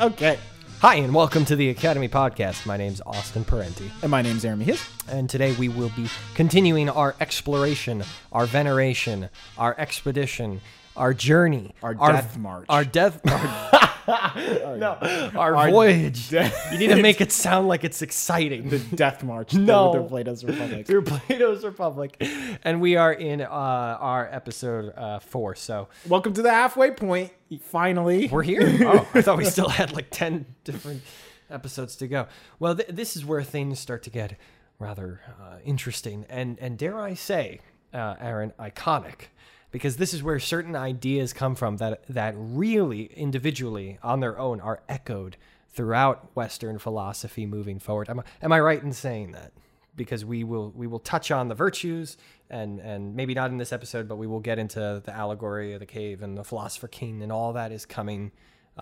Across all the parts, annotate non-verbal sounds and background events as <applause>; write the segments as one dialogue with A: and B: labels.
A: Okay.
B: Hi, and welcome to the Academy Podcast. My name's Austin Parenti,
A: And my name's Aaron Mejias.
B: and today we will be continuing our exploration, our veneration, our expedition, our journey,
A: Our death march.
B: our death, <laughs> <laughs> no, our, voyage. you need to <laughs> make it sound like it's exciting.
A: The Death March.
B: No.
A: Through the Plato's Republic.
B: through Plato's Republic, and we are in uh, our episode uh, four. So
A: Welcome to the halfway point. Finally.
B: we're here. Oh, I thought we <laughs> still had like ten different episodes to go. Well, th- this is where things start to get rather uh, interesting, and and dare I say, uh, Aaron, iconic, because this is where certain ideas come from that that really individually on their own are echoed throughout Western philosophy moving forward. Am I, am I right in saying that? Because we will we will touch on the virtues and and maybe not in this episode, but we will get into the allegory of the cave and the philosopher king and all that is coming.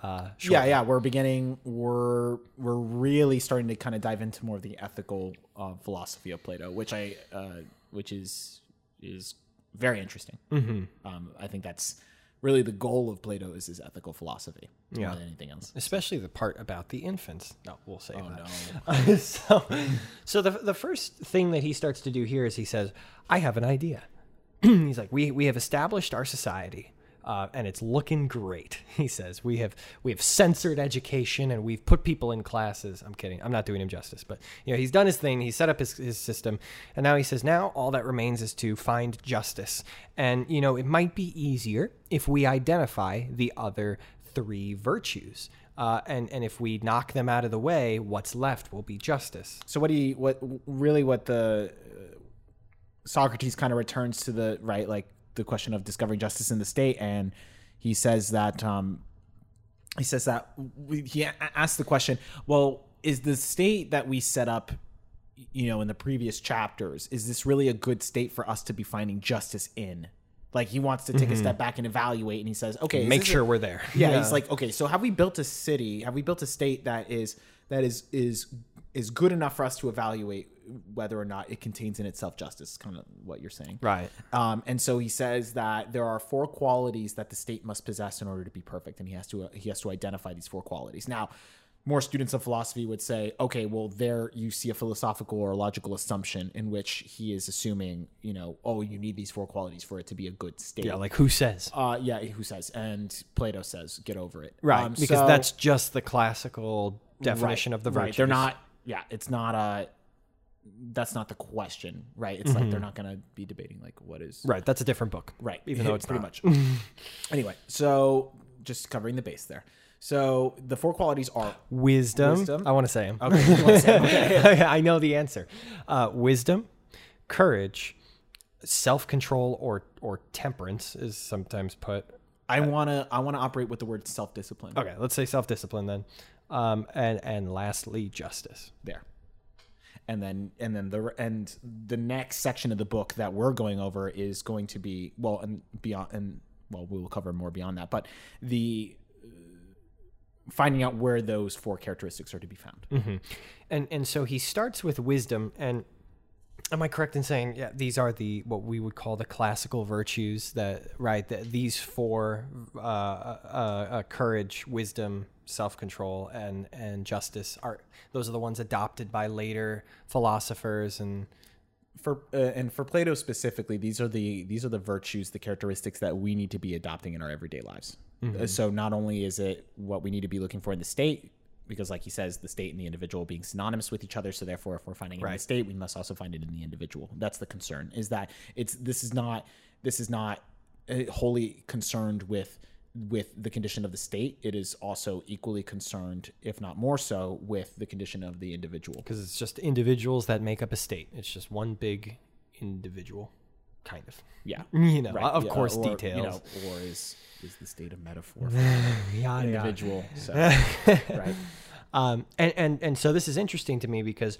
B: Uh,
A: yeah, yeah. We're beginning. We're we're really starting to kind of dive into more of the ethical uh, philosophy of Plato, which I uh, which is is very interesting. Mm-hmm. Um, I think that's really the goal of Plato is his ethical philosophy more
B: Yeah.
A: than anything else.
B: especially the part about the infants. No, we'll save
A: Oh
B: that.
A: no. <laughs>
B: so, so the the first thing that he starts to do here is he says, "I have an idea." <clears throat> He's like, "We we have established our society." Uh, and it's looking great. <laughs> He says we have we have censored education and we've put people in classes. I'm kidding. I'm not doing him justice, but you know he's done his thing. He set up his, his system, and now he says now all that remains is to find justice. And you know it might be easier if we identify the other three virtues. Uh, and and if we knock them out of the way, what's left will be justice.
A: So what do you what really what the uh, Socrates kind of returns to the right like the question of discovering justice in the state and he says that um he says that we, he a- asks the question well is the state that we set up you know in the previous chapters is this really a good state for us to be finding justice in like he wants to take a step back and evaluate and he says okay
B: Mm-hmm. Make
A: this a-
B: sure we're there.
A: yeah, he's like, okay, so have we built a city? Have we built a state that is that is is is good enough for us to evaluate whether or not it contains in itself justice? Kind of what you're saying,
B: Right.
A: Um, and so he says that there are four qualities that the state must possess in order to be perfect, and he has to uh, he has to identify these four qualities. Now, more students of philosophy would say, okay, well, there you see a philosophical or logical assumption in which he is assuming, you know, oh, you need these four qualities for it to be a good state.
B: Yeah, like who says?
A: Uh, yeah, who says? And Plato says, "Get over it."
B: Right,
A: Um,
B: because
A: so-
B: that's just the classical definition
A: right,
B: of the
A: right. They're not. Yeah, it's not a. That's not the question, right? It's like they're not going to be debating like what is
B: right. That's a different book.
A: right,
B: Even though it's
A: pretty
B: not.
A: much. <laughs> anyway, so just covering the base there. So the four qualities are
B: Wisdom.
A: Wisdom.
B: I want to say them.
A: okay. say them? Okay. <laughs>
B: I know the answer. Uh, wisdom, courage, self-control, or or temperance is sometimes put.
A: I want to. I want to operate with the word self-discipline.
B: Okay, let's say self-discipline then. Um, and and lastly, justice.
A: there. And then and then the and the next section of the book that we're going over is going to be well and beyond and well we will cover more beyond that but the uh, finding out where those four characteristics are to be found.
B: And and so he starts with wisdom and am i correct in saying yeah these are the what we would call the classical virtues that right that these four uh, uh, uh, courage wisdom self-control and and justice are those are the ones adopted by later philosophers and
A: for uh, and for Plato specifically, these are the these are the virtues, the characteristics that we need to be adopting in our everyday lives. Uh, So not only is it what we need to be looking for in the state, because like he says, the state and the individual being synonymous with each other. So therefore, if we're finding it in the state, we must also find it in the individual. That's the concern. Is that it's this is not this is not uh, wholly concerned with with the condition of the state. It is also equally concerned, if not more so, with the condition of the individual.
B: because it's just individuals that make up a state it's just one big individual kind of
A: Yeah.
B: you know
A: Right,
B: of
A: yeah,
B: course
A: or,
B: details
A: You know, or is is the state a metaphor for <sighs>
B: yeah,
A: individual? So, <laughs> right.
B: Um, and, and, and so this is interesting to me because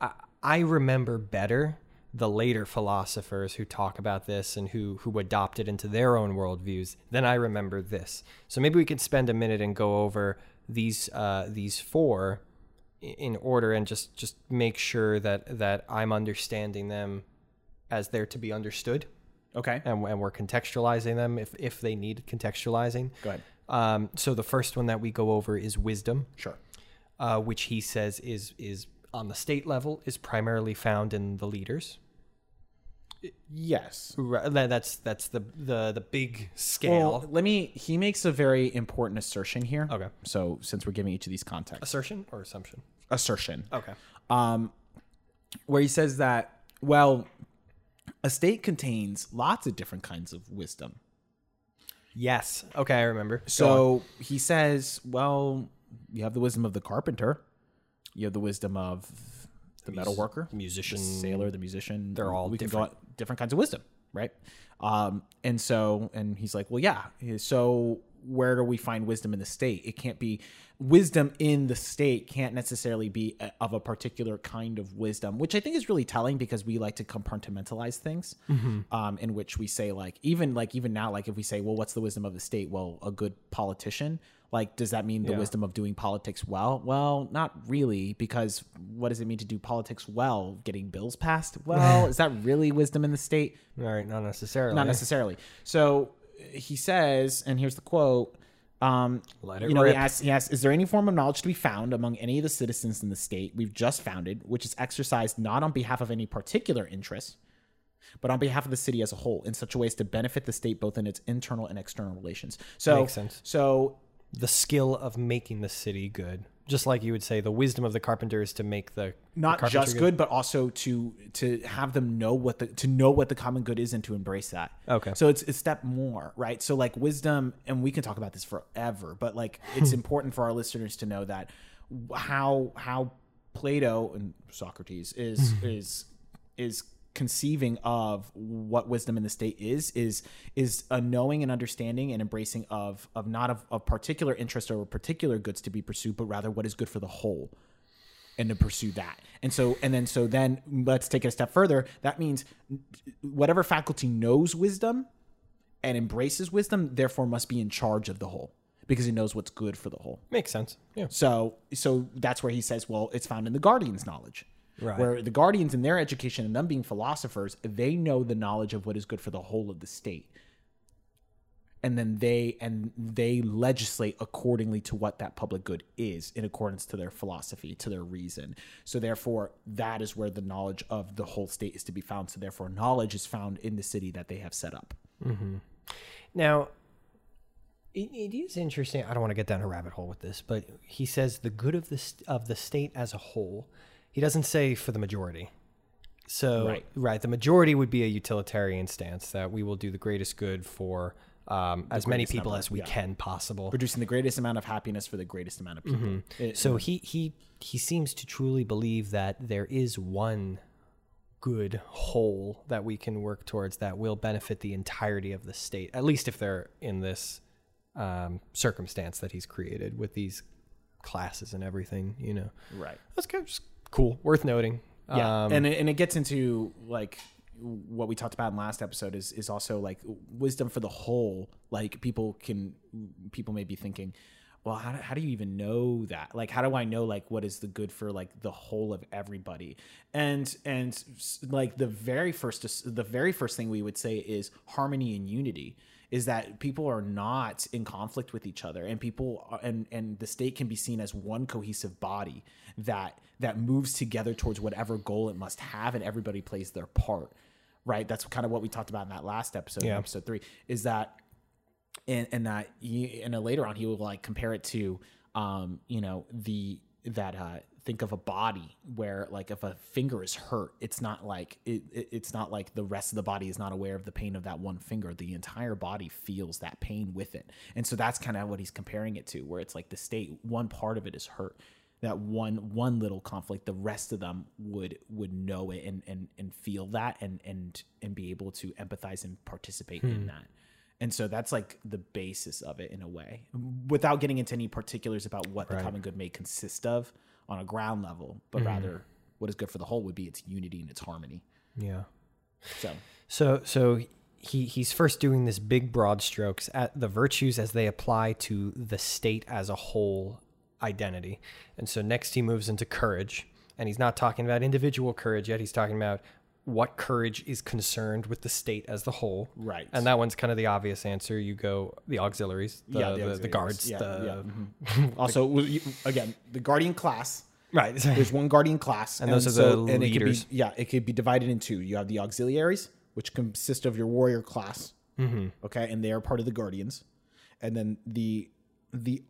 B: I, I remember better the later philosophers who talk about this and who, who adopt it into their own worldviews than I remember this. So maybe we could spend a minute and go over these, uh, these four in order and just, just make sure that, that I'm understanding them as they're to be understood.
A: Okay.
B: and, and we're contextualizing them if, if they need contextualizing.
A: Go ahead.
B: Um, so the first one that we go over is wisdom,
A: Sure.
B: uh, which he says is is on the state level is primarily found in the leaders.
A: Yes.
B: Right, That's that's the the the big scale.
A: Well, let me. He makes a very important assertion here.
B: Okay.
A: So since we're giving each of these context,
B: Assertion or assumption?
A: assertion.
B: Okay.
A: um, where he says that well, a state contains lots of different kinds of wisdom.
B: Yes. Okay, I remember.
A: So he says, well, you have the wisdom of the carpenter, you have the wisdom of the metal worker,
B: musician,
A: the sailor, the musician.
B: They're all
A: we can go different kinds of wisdom, right? Um, and so, and he's like, well, yeah. So where do we find wisdom in the state? It can't be wisdom in the state can't necessarily be a, of a particular kind of wisdom, which I think is really telling because we like to compartmentalize things. Um, in which we say like even like even now like if we say well what's the wisdom of the state? Well, a good politician. Like, does that mean the
B: Yeah.
A: wisdom of doing politics well? Well, not really, because what does it mean to do politics well? Getting bills passed? Well, <laughs> is that really wisdom in the state?
B: All right, not necessarily.
A: Not necessarily. So he says, and here's the quote. Um,
B: Let it
A: you know, he
B: rip.
A: asks, he asks, is there any form of knowledge to be found among any of the citizens in the state we've just founded, which is exercised not on behalf of any particular interest, but on behalf of the city as a whole, in such a way as to benefit the state both in its internal and external relations? So,
B: Makes sense.
A: so
B: the skill of making the city good. Just like you would say, the wisdom of the carpenter is to make the
A: not
B: the
A: just good, but also to to have them know what the to know what the common good is and to embrace that.
B: Okay.
A: So it's a step more, right? So like wisdom, and we can talk about this forever, but like it's <laughs> important for our listeners to know that how how Plato and Socrates is mm-hmm. is is conceiving of what wisdom in the state is is is a knowing and understanding and embracing of of not of, of particular interest or particular goods to be pursued but rather what is good for the whole and to pursue that. And so, and then, so then let's take it a step further. That means whatever faculty knows wisdom and embraces wisdom, therefore must be in charge of the whole because it knows what's good for the whole.
B: makes sense. Yeah.
A: So, so that's where he says, well, it's found in the guardians' knowledge.
B: Right.
A: Where the guardians in their education and them being philosophers, they know the knowledge of what is good for the whole of the state. And then they and they legislate accordingly to what that public good is in accordance to their philosophy, to their reason. So therefore, that is where the knowledge of the whole state is to be found. So therefore, knowledge is found in the city that they have set up. Mm-hmm.
B: Now, it, it is interesting. I don't want to get down a rabbit hole with this, but he says the good of the st- of the state as a whole. He doesn't say for the majority. So
A: Right.
B: right, the majority would be a utilitarian stance that we will do the greatest good for um, as many people
A: number,
B: as we
A: yeah.
B: can possible.
A: Producing the greatest amount of happiness for the greatest amount of people. It-
B: So he he he seems to truly believe that there is one good whole that we can work towards that will benefit the entirety of the state, at least if they're in this um, circumstance that he's created with these classes and everything. You know,
A: right.
B: that's kind of just cool, worth noting.
A: Yeah,
B: Um,
A: and it, and it gets into like what we talked about in last episode is is also like wisdom for the whole. Like people can people may be thinking, well, how do, how do you even know that? Like, how do I know like what is the good for like the whole of everybody? And and like the very first the very first thing we would say is harmony and unity is that people are not in conflict with each other and people are, and and the state can be seen as one cohesive body that that moves together towards whatever goal it must have and everybody plays their part right that's kind of what we talked about in that last episode
B: Yeah.
A: episode 3 is that and and that he, and then later on he will like compare it to um you know the that uh think of a body where like if a finger is hurt it's not like it, it it's not like the rest of the body is not aware of the pain of that one finger. The entire body feels that pain with it. And so that's kind of what he's comparing it to where it's like the state one part of it is hurt. That one one little conflict the rest of them would would know it and and and feel that and and and be able to empathize and participate in hmm. that. And so that's like the basis of it in a way, without getting into any particulars about what the common good may consist of on a ground level, but mm-hmm. rather what is good for the whole would be its unity and its harmony.
B: yeah.
A: So,
B: So so he he's first doing this big broad strokes at the virtues as they apply to the state as a whole identity. And so next he moves into courage and he's not talking about individual courage yet he's talking about what courage is concerned with the state as the whole.
A: Right.
B: And that one's kind of the obvious answer. You go the auxiliaries, the,
A: Yeah,
B: the, the,
A: auxiliaries.
B: guards,
A: Yeah,
B: the
A: yeah, <laughs> mhm. also again the guardian class
B: right. <laughs>
A: there's one guardian class
B: And those are the
A: and it could
B: leaders.
A: be yeah it could be divided in two you have the auxiliaries which consist of your warrior class
B: Mm-hmm.
A: okay and they are part of the guardians and then the the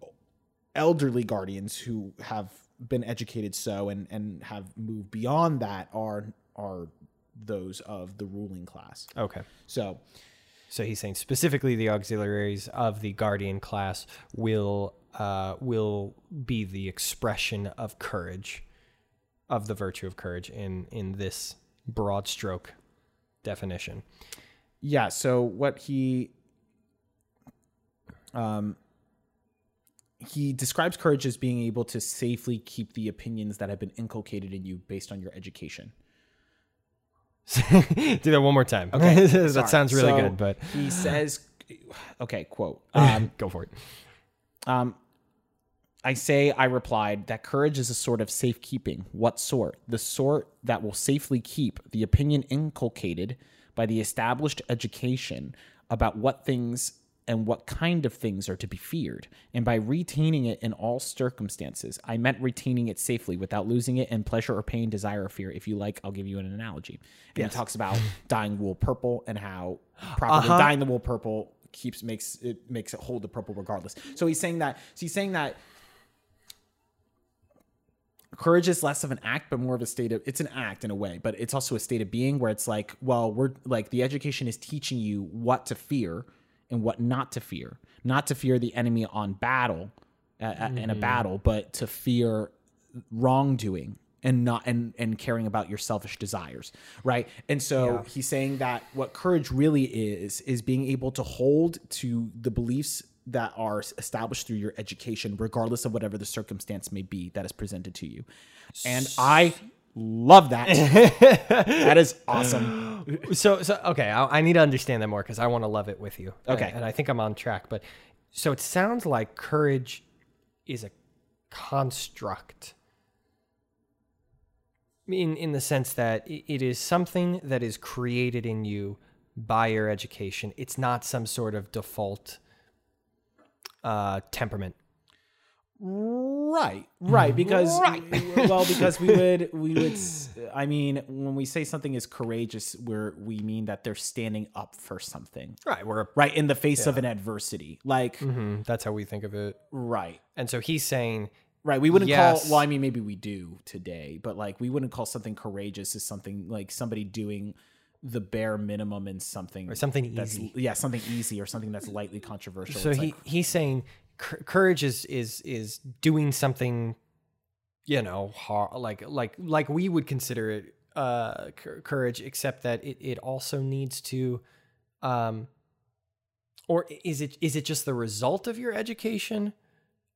A: elderly guardians who have been educated so and and have moved beyond that are are those of the ruling class
B: okay.
A: so
B: So he's saying specifically the auxiliaries of the guardian class will uh, will be the expression of courage, of the virtue of courage in in this broad stroke definition.
A: Yeah, so what he um he describes courage as being able to safely keep the opinions that have been inculcated in you based on your education. <laughs>
B: Do that one more time. Okay, <laughs> that
A: Sorry.
B: sounds really
A: So,
B: good, but
A: he <laughs> says okay, quote. Um
B: go for it.
A: Um, I say, I replied, that courage is a sort of safekeeping. What sort? The sort that will safely keep the opinion inculcated by the established education about what things and what kind of things are to be feared. And by retaining it in all circumstances, I meant retaining it safely without losing it in pleasure or pain, desire or fear. If you like, I'll give you an analogy. And he talks about <laughs> dyeing wool purple and how properly
B: Uh-huh.
A: dyeing the wool purple keeps makes it makes it hold the purple regardless. So he's saying that so he's saying that courage is less of an act but more of a state of it's an act in a way but it's also a state of being where it's like well we're like the education is teaching you what to fear and what not to fear. Not to fear the enemy on battle uh, uh, in a battle but to fear wrongdoing and not and and caring about your selfish desires right? And so he's saying that what courage really is is being able to hold to the beliefs that are established through your education regardless of whatever the circumstance may be that is presented to you. And i love that. <laughs> That is awesome. <gasps>
B: So so okay I, I need to understand that more because i want to love it with you.
A: Okay.
B: and, and i think i'm on track but so it sounds like courage is a construct. In in the sense that it is something that is created in you by your education. It's not some sort of default uh temperament
A: Right, right. Because right. <laughs> well, because we would we would. <clears throat> I mean, when we say something is courageous, we're we mean that they're standing up for something,
B: right we're
A: right, in the face of an adversity. Like,
B: Mhm, that's how we think of it
A: right,
B: and so he's saying
A: right. We wouldn't
B: Yes.
A: call. Well, I mean, maybe we do today, but like, we wouldn't call something courageous as something like somebody doing the bare minimum in something
B: or something
A: that's
B: easy
A: yeah, something easy or something that's lightly controversial.
B: so
A: It's
B: he
A: like,
B: he's saying cour- courage is is is doing something you know har like like like we would consider it uh courage except that it, it also needs to um or is it is it just the result of your education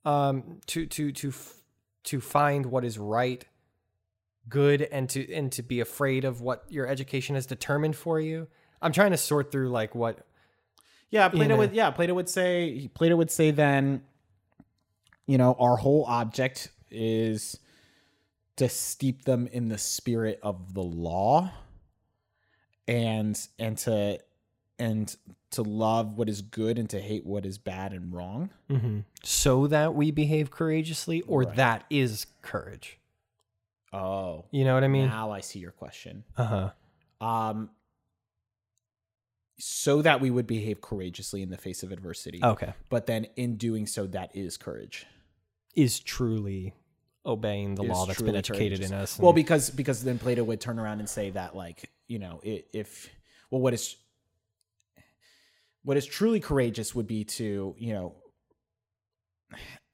B: um to to to to find what is right good and to and to be afraid of what your education has determined for you? I'm trying to sort through like what
A: Yeah, Plato would. Yeah, Plato would say. Plato would say then, you know, our whole object is to steep them in the spirit of the law, and and to and to love what is good and to hate what is bad and wrong.
B: so that we behave courageously or
A: Right.
B: that is courage
A: Oh,
B: you know what i mean
A: now I see your question.
B: uh-huh
A: Um, so that we would behave courageously in the face of adversity.
B: okay
A: But then in doing so, that is courage.
B: is truly obeying the
A: is
B: law that's been educated in us
A: Well, because because then Plato would turn around and say that like you know if well what is what is truly courageous would be to you know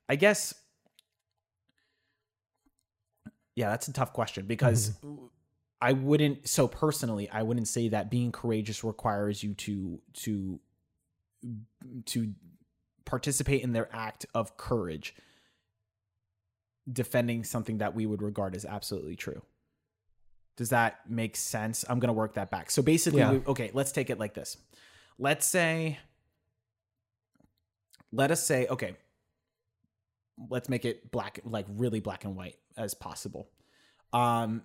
A: I guess yeah that's a tough question because
B: Mm-hmm.
A: I wouldn't so personally I wouldn't say that being courageous requires you to to to participate in their act of courage defending something that we would regard as absolutely true. Does that make sense? I'm going to work that back. So basically,
B: Yeah.
A: we, okay, let's take it like this. Let's say, let us say, okay, let's make it black, like really black and white as possible. Um,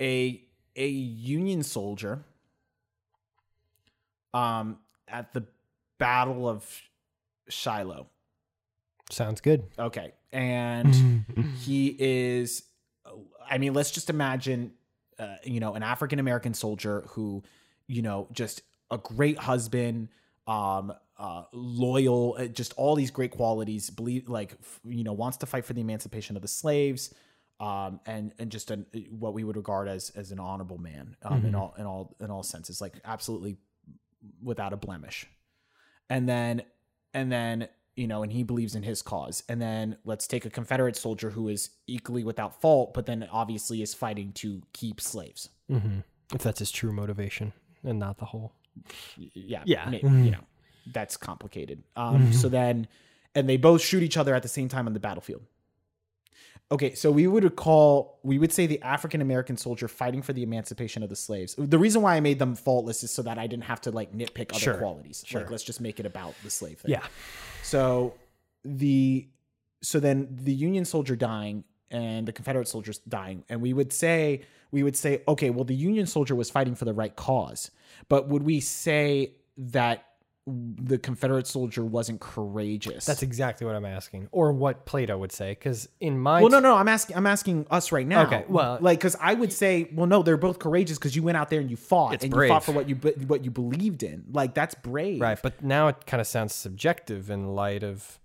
A: a a Union soldier um, at the Battle of Shiloh.
B: Sounds good.
A: Okay. And <laughs> he is, I mean, let's just imagine, uh, you know, an African American soldier who, you know, just a great husband, um, uh, loyal, uh, just all these great qualities, believe, like, you know, wants to fight for the emancipation of the slaves. Um, and and just an, what we would regard as as an honorable man um, in all in all in all senses, like absolutely without a blemish. And then and then you know, and he believes in his cause. And then let's take a Confederate soldier who is equally without fault, but then obviously is fighting to keep slaves.
B: hmm If that's his true motivation and not the whole.
A: Yeah,
B: Yeah.
A: ma- you know, that's complicated. Um, So then, and they both shoot each other at the same time on the battlefield. Okay, so we would call we would say the African American soldier fighting for the emancipation of the slaves. The reason why I made them faultless is so that I didn't have to like nitpick other
B: Sure,
A: qualities.
B: sure.
A: Like let's just make it about the slave thing.
B: Yeah.
A: So the so then the Union soldier dying and the Confederate soldiers dying, and we would say we would say, okay, well, the Union soldier was fighting for the right cause, but would we say that the Confederate soldier wasn't courageous?
B: That's exactly what I'm asking, or what Plato would say. Because in my
A: well, no, no, I'm asking, I'm asking us right now.
B: Okay, well-
A: like, because I would say, well, no, they're both courageous because you went out there and you fought
B: It's
A: and
B: brave.
A: you fought for what you what you believed in. Like, that's brave,
B: right, but now it kind of sounds subjective in light of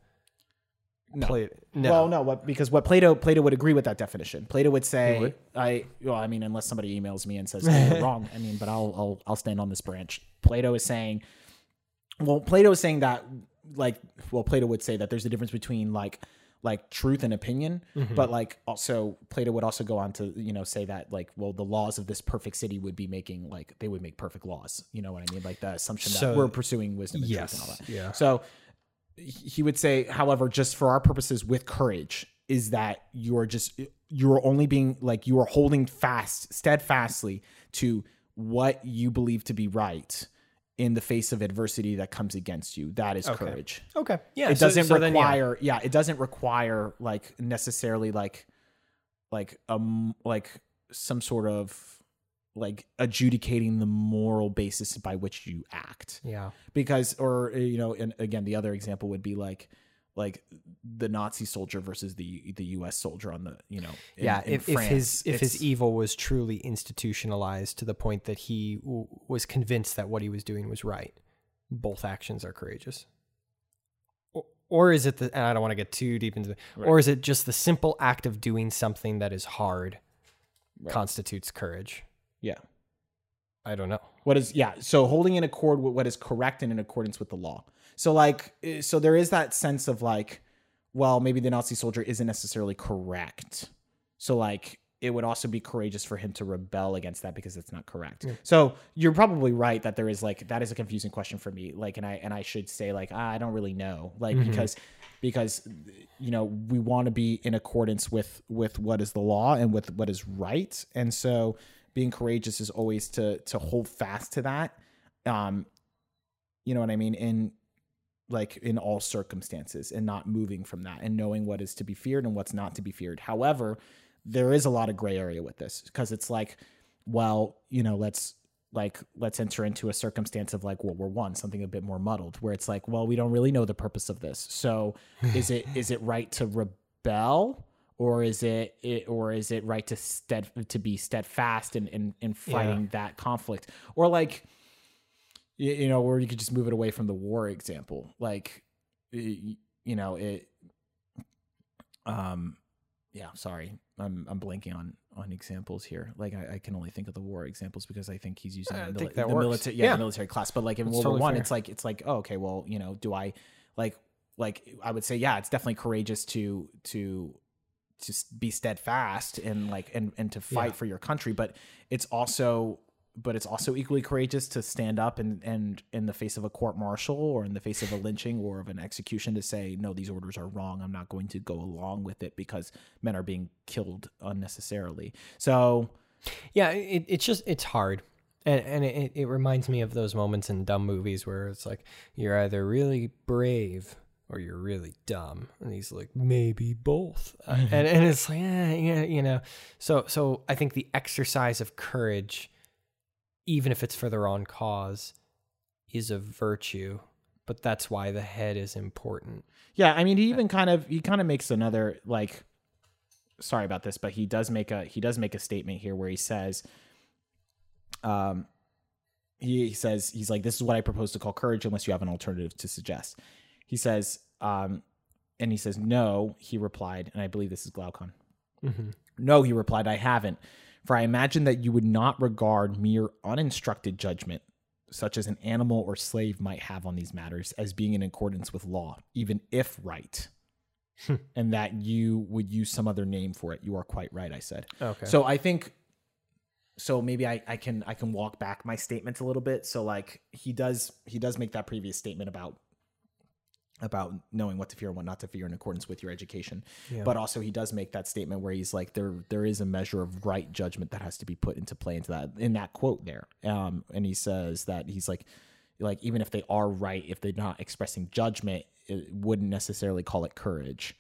A: No.
B: Plato. No,
A: Well, no, what, because what Plato Plato would agree with that definition. Plato would say,
B: would?
A: "I well, I mean, unless somebody emails me and says oh, you're <laughs> wrong. I mean, but I'll I'll I'll stand on this branch." Plato is saying, well, Plato is saying that like, well, Plato would say that there's a difference between like like truth and opinion,
B: Mm-hmm.
A: but like also Plato would also go on to you know say that like, well, the laws of this perfect city would be making like they would make perfect laws. You know what I mean? Like the assumption that we're pursuing wisdom and
B: yes,
A: truth and all that.
B: yeah.
A: So he would say, however, just for our purposes with courage, is that you are just you are only being like you are holding fast, steadfastly to what you believe to be right in the face of adversity that comes against you. That is courage.
B: Okay. Yeah.
A: It
B: so-
A: doesn't
B: so then, yeah.
A: require, yeah. it doesn't require like necessarily like like um like some sort of like adjudicating the moral basis by which you act
B: Yeah.
A: because or you know and again the other example would be like like the nazi soldier versus the the us soldier on the you know in-
B: yeah.
A: in
B: if, if his if his evil was truly institutionalized to the point that he w- was convinced that what he was doing was right, both actions are courageous. Or, or is it the? And I don't want to get too deep into. it. Or is it just the simple act of doing something that is hard constitutes courage?
A: yeah
B: I don't know.
A: what is yeah so holding in accord with what is correct and in accordance with the law so like uh, so there is that sense of like well maybe the nazi soldier isn't necessarily correct. So like it would also be courageous for him to rebel against that because it's not correct. So you're probably right that there is like that is a confusing question for me. Like and i and i should say like ah, i don't really know. Like because because you know we want to be in accordance with with what is the law and with what is right. And so being courageous is always to to hold fast to that. Um you know what i mean? In like in all circumstances and not moving from that and knowing what is to be feared and what's not to be feared. However there is a lot of gray area with this because it's like well you know let's like let's enter into a circumstance of like World War One, something a bit more muddled, where it's like, well, we don't really know the purpose of this. So <sighs> is it is it right to rebel, or is it, it or is it right to stead to be steadfast in in, in fighting that conflict, or like you, you know, or you could just move it away from the war example, like you know it. Um, yeah, sorry, I'm I'm blanking on on examples here. Like I, I can only think of the war examples because I think he's using
B: I
A: the, mili- the military, yeah,
B: Yeah.
A: the military class. But like in
B: That's
A: World
B: totally
A: War One,
B: fair.
A: it's like it's like oh, okay, well, you know, do I like like I would say yeah, it's definitely courageous to to to be steadfast and like and and to fight
B: Yeah.
A: for your country, but it's also but it's also equally courageous to stand up and and in the face of a court martial or in the face of a lynching or of an execution to say no these orders are wrong i'm not going to go along with it because men are being killed unnecessarily so
B: Yeah, it, it's just it's hard, and and it, it reminds me of those moments in dumb movies where it's like you're either really brave or you're really dumb. And he's like, maybe both. Uh, and, and it's like, eh, yeah, you know. So, so I think the exercise of courage, even if it's for their own cause, is a virtue. But that's why the head is important.
A: Yeah, I mean, he even kind of he kind of makes another like. Sorry about this, but he does make a he does make a statement here where he says, um, he, he says he's like this is what I propose to call courage unless you have an alternative to suggest. He says, um, and he says no. He replied, and I believe this is Glaucon. No, he replied, I haven't. For I imagine that you would not regard mere uninstructed judgment, such as an animal or slave might have on these matters, as being in accordance with law, even if right. Hmm. and that you would use some other name for it. You are quite right, I said.
B: Okay.
A: So I think so maybe I, I can I can walk back my statements a little bit. So like he does he does make that previous statement about about knowing what to fear and what not to fear in accordance with your education. But also he does make that statement where he's like there there is a measure of right judgment that has to be put into play into that in that quote there. Um and he says that he's like like even if they are right, if they're not expressing judgment, it wouldn't necessarily call it courage.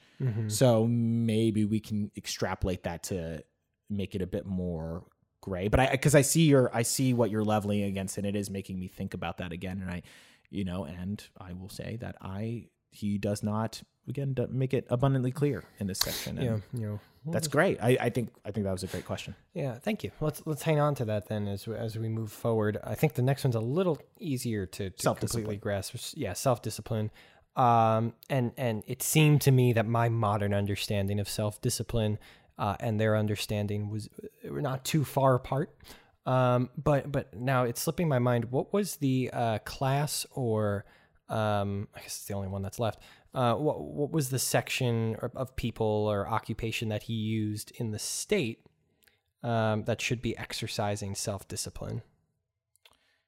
A: So maybe we can extrapolate that to make it a bit more gray. But I because I see your I see what you're leveling against, and it is making me think about that again. And I, you know, and I will say that I he does not again make it abundantly clear in this section. And
B: yeah, you know,
A: that's great. I, I think I think that was a great question.
B: Yeah, thank you. Let's let's hang on to that then as as we move forward. I think the next one's a little easier to, to completely grasp. Yeah, self discipline. Um, and and it seemed to me that my modern understanding of self discipline uh, and their understanding was were not too far apart. Um, but but now it's slipping my mind. What was the uh, class or um, I guess it's the only one that's left. Uh, what what was the section of, of people or occupation that he used in the state um, that should be exercising self discipline?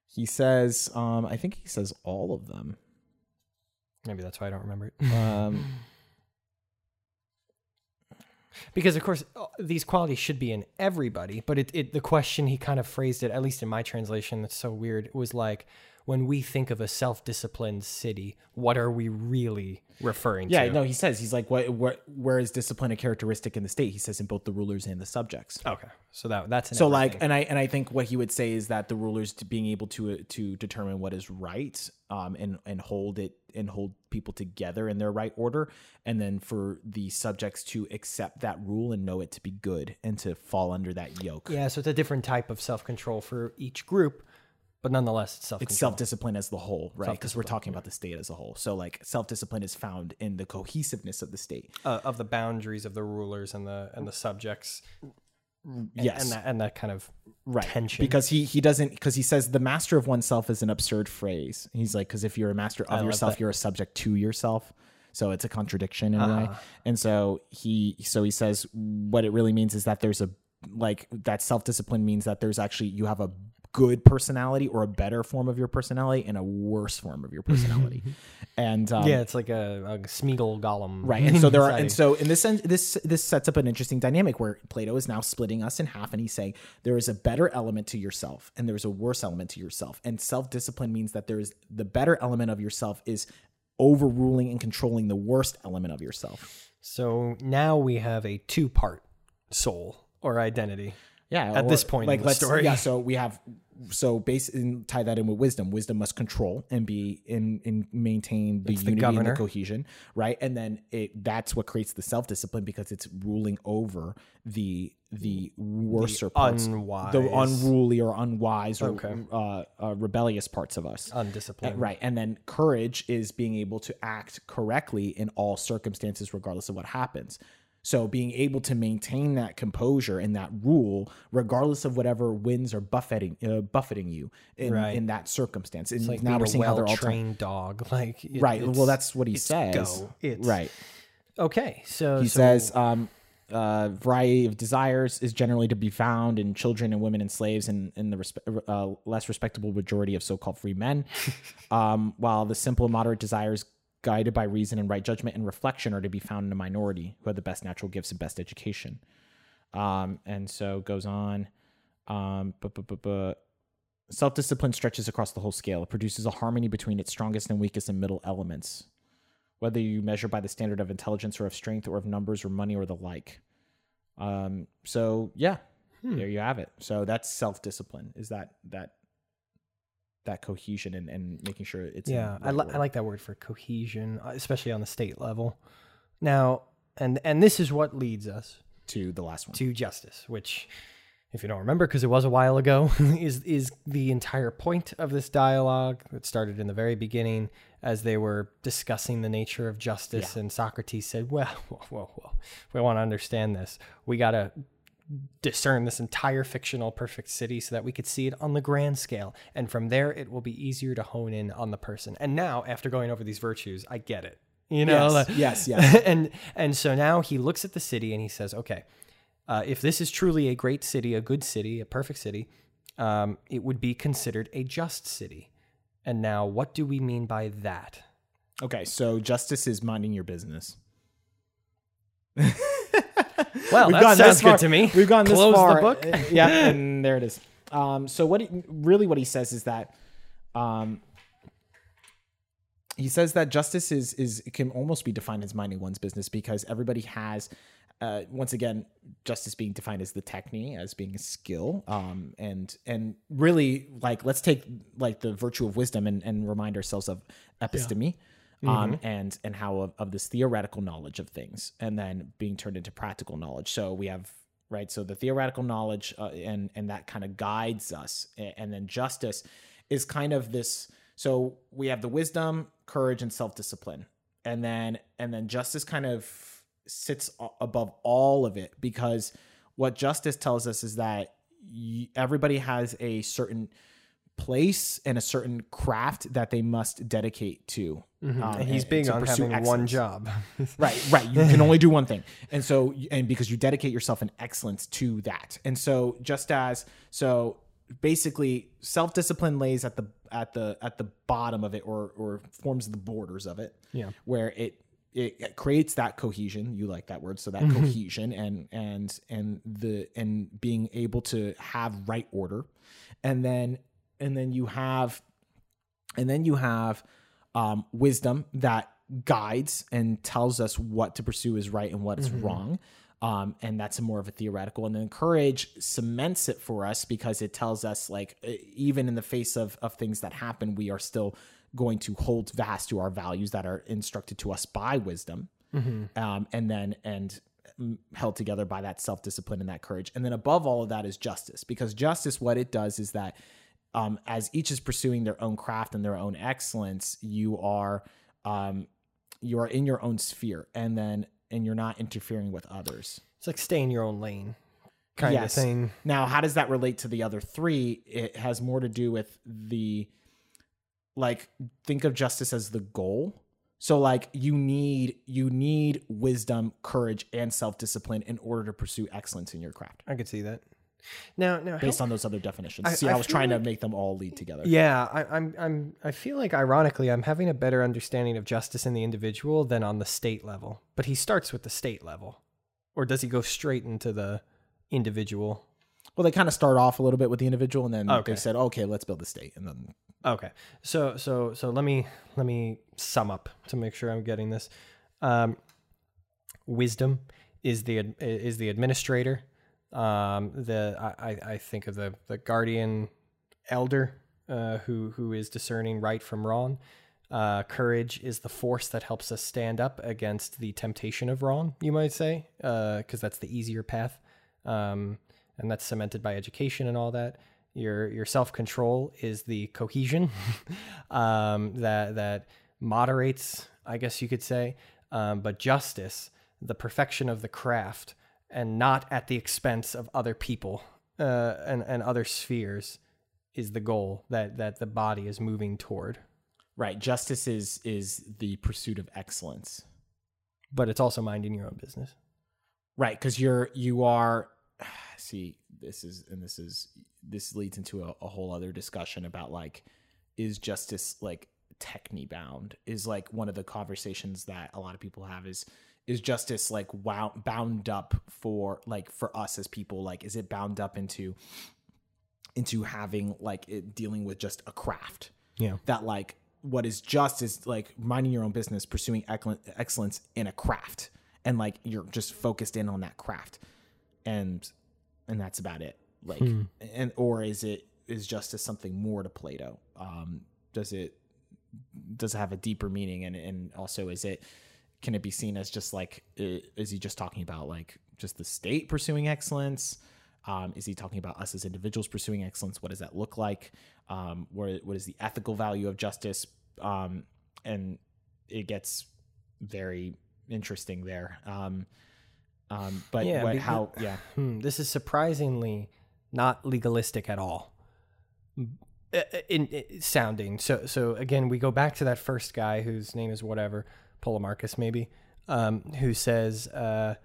A: He says, um, I think he says all of them.
B: Maybe that's why I don't remember it.
A: Um, <laughs>
B: because of course uh, these qualities should be in everybody but it, it the question he kind of phrased it at least in my translation that's so weird was like when we think of a self-disciplined city what are we really referring
A: yeah,
B: to Yeah,
A: no, he says he's like, what, what, where is discipline a characteristic in the state? He says in both the rulers and the subjects.
B: okay so that that's an
A: so like and i and i think what he would say is that the rulers to being able to to determine what is right um and and hold it and hold people together in their right order and then for the subjects to accept that rule and know it to be good and to fall under that yoke
B: yeah so it's a different type of self-control for each group but nonetheless it's self-control
A: it's self-discipline as the whole right? Because we're talking about the state as a whole. So like self-discipline is found in the cohesiveness of the state.
B: Uh, of the boundaries of the rulers and the and the subjects. And,
A: yes.
B: and that and that kind of
A: right.
B: tension.
A: Because he he doesn't because he says the master of oneself is an absurd phrase. He's like because if you're a master of yourself
B: that.
A: you're a subject to yourself. So it's a contradiction in a way.
B: Uh-huh.
A: and so he so he says what it really means is that there's a like that self-discipline means that there's actually you have a good personality or a better form of your personality and a worse form of your personality <laughs> and um,
B: yeah it's like a, a Smeagol Gollum
A: Right. And so there are and so in this sense this this sets up an interesting dynamic where Plato is now splitting us in half and he's saying there is a better element to yourself and there's a worse element to yourself. And self-discipline means that there is the better element of yourself is overruling and controlling the worst element of yourself.
B: So now we have a two part soul or identity.
A: Yeah.
B: At
A: or,
B: this point in the
A: let's-
B: story.
A: Yeah, so we have so base and tie that in with wisdom. Wisdom must control and be in in maintain the
B: It's the
A: unity and the cohesion, right? And then it that's what creates the self discipline because it's ruling over the the worser parts,
B: unwise.
A: the unruly or unwise or
B: Okay.
A: uh, uh, rebellious parts of us.
B: Undisciplined.
A: Right. And then courage is being able to act correctly in all circumstances, regardless of what happens. So being able to maintain that composure and that rule, regardless of whatever winds are buffeting uh, buffeting you in,
B: Right.
A: in that circumstance. And
B: like
A: now we're seeing
B: a
A: how they're
B: well
A: all
B: trained dog. <laughs> Like it-
A: right. Well, that's what he
B: it's
A: says.
B: It's-
A: right.
B: okay. So
A: He
B: so-
A: says, um, uh, variety of desires is generally to be found in children and women and slaves and in the respe- uh, less respectable majority of so-called free men. <laughs> um, while the simple moderate desires guided by reason and right judgment and reflection are to be found in a minority who have the best natural gifts and best education. Um, and so goes on. Um, but, but, but, but self discipline stretches across the whole scale. It produces a harmony between its strongest and weakest and middle elements. whether you measure by the standard of intelligence or of strength or of numbers or money or the like. Um, so yeah,
B: Hmm.
A: there you have it. So that's self discipline. Is that that that cohesion and, and making sure it's
B: yeah, I, li- I like that word for cohesion, uh, especially on the state level. Now, and and this is what leads us
A: to the last one.
B: to justice, which, if you don't remember, because it was a while ago, <laughs> is is the entire point of this dialogue that started in the very beginning as they were discussing the nature of justice, and Socrates said, "Well, well, well, well if we want to understand this, we got to." Discern this entire fictional perfect city so that we could see it on the grand scale and from there it will be easier to hone in on the person and now after going over these virtues i get it you know
A: yes,
B: like-
A: yes, <laughs> yes.
B: and and so now he looks at the city and he says, okay, uh, if this is truly a great city, a good city, a perfect city, um, it would be considered a just city. And now, what do we mean by that?
A: Okay, so justice is minding your business. <laughs> <laughs>
B: Well,
A: We've
B: that sounds good to me.
A: We've gone this
B: Close
A: far.
B: the book. <laughs>
A: Yeah, <laughs> and there it is. Um, so what he, really what he says is that um, he says that justice is is can almost be defined as minding one's business because everybody has uh, once again justice being defined as the technique as being a skill um, and and really like let's take like the virtue of wisdom and, and remind ourselves of episteme um, and and how of, of this theoretical knowledge of things and then being turned into practical knowledge. So we have right so the theoretical knowledge uh, and and that kind of guides us and then justice is kind of this so we have the wisdom courage and self-discipline. And then and then justice kind of sits above all of it because what justice tells us is that y- everybody has a certain place and a certain craft that they must dedicate to um,
B: and he's
A: and-
B: big
A: to
B: on having one job. <laughs>
A: Right, right. You can only do one thing. And so and because you dedicate yourself in excellence to that. And so just as so basically self-discipline lays at the at the at the bottom of it or or forms the borders of it.
B: Yeah.
A: Where it it creates that cohesion you like that word so that cohesion and and and the and being able to have right order and then and then you have and then you have um, wisdom that guides and tells us what to pursue is right and what is wrong. Um, and that's more of a theoretical. And then courage cements it for us because it tells us, like, even in the face of, of things that happen, we are still going to hold fast to our values that are instructed to us by wisdom. Um, and then, and mm, held together by that self discipline and that courage. And then above all of that is justice because justice, what it does is that um, as each is pursuing their own craft and their own excellence, you are um, you are in your own sphere, and then and you're not interfering with others.
B: It's like stay in your own lane kind
A: Yes.
B: of thing.
A: Now, how does that relate to the other three? It has more to do with the like think of justice as the goal. So like you need you need wisdom, courage, and self discipline in order to pursue excellence in your craft.
B: I could see that. Now, now,
A: Based on those other definitions.
B: I-
A: See,
B: I
A: I, was trying
B: like-
A: to make them all lead together.
B: Yeah, I, I'm, I'm, I feel like ironically, I'm having a better understanding of justice in the individual than on the state level. But he starts with the state level, or does he go straight into the individual?
A: Well, they kind of start off a little bit with the individual, and then
B: Okay.
A: they said, "Okay, let's build the state." And then
B: Okay, so, so, so let me, let me sum up to make sure I'm getting this. Um, wisdom is the is the administrator. Um, the I, I- think of the the guardian elder uh, who who is discerning right from wrong. Uh, courage is the force that helps us stand up against the temptation of wrong. You might say, because that's the easier path, um, and that's cemented by education and all that. Your your self control is the cohesion <laughs> um, that that moderates, I guess you could say. Um, but justice, the perfection of the craft, and not at the expense of other people uh, and and other spheres, is the goal that that the body is moving toward.
A: right, justice is is the pursuit of excellence.
B: But it's also minding your own business.
A: Right, because you're you are. <sighs> See, this is and this is this leads into a, a whole other discussion about like, is justice like techne bound? Is like one of the conversations that a lot of people have is is justice like wow, bound up for like for us as people like is it bound up into into having like it dealing with just a craft
B: Yeah.
A: that like what is just is like minding your own business, pursuing excellence in a craft, and like you're just focused in on that craft, and and that's about it. Like, and or is it is justice something more to Plato? Um, does it does it have a deeper meaning, and and also is it can it be seen as just like is he just talking about like just the state pursuing excellence? Um, is he talking about us as individuals pursuing excellence? What does that look like? Um, what what is the ethical value of justice? Um, and it gets very interesting there. Um, um, but
B: Yeah,
A: what, how? Yeah, <sighs>
B: Hmm, this is surprisingly not legalistic at all. Uh, In, in sounding so so again we go back to that first guy whose name is whatever Polemarchus maybe um, who says uh,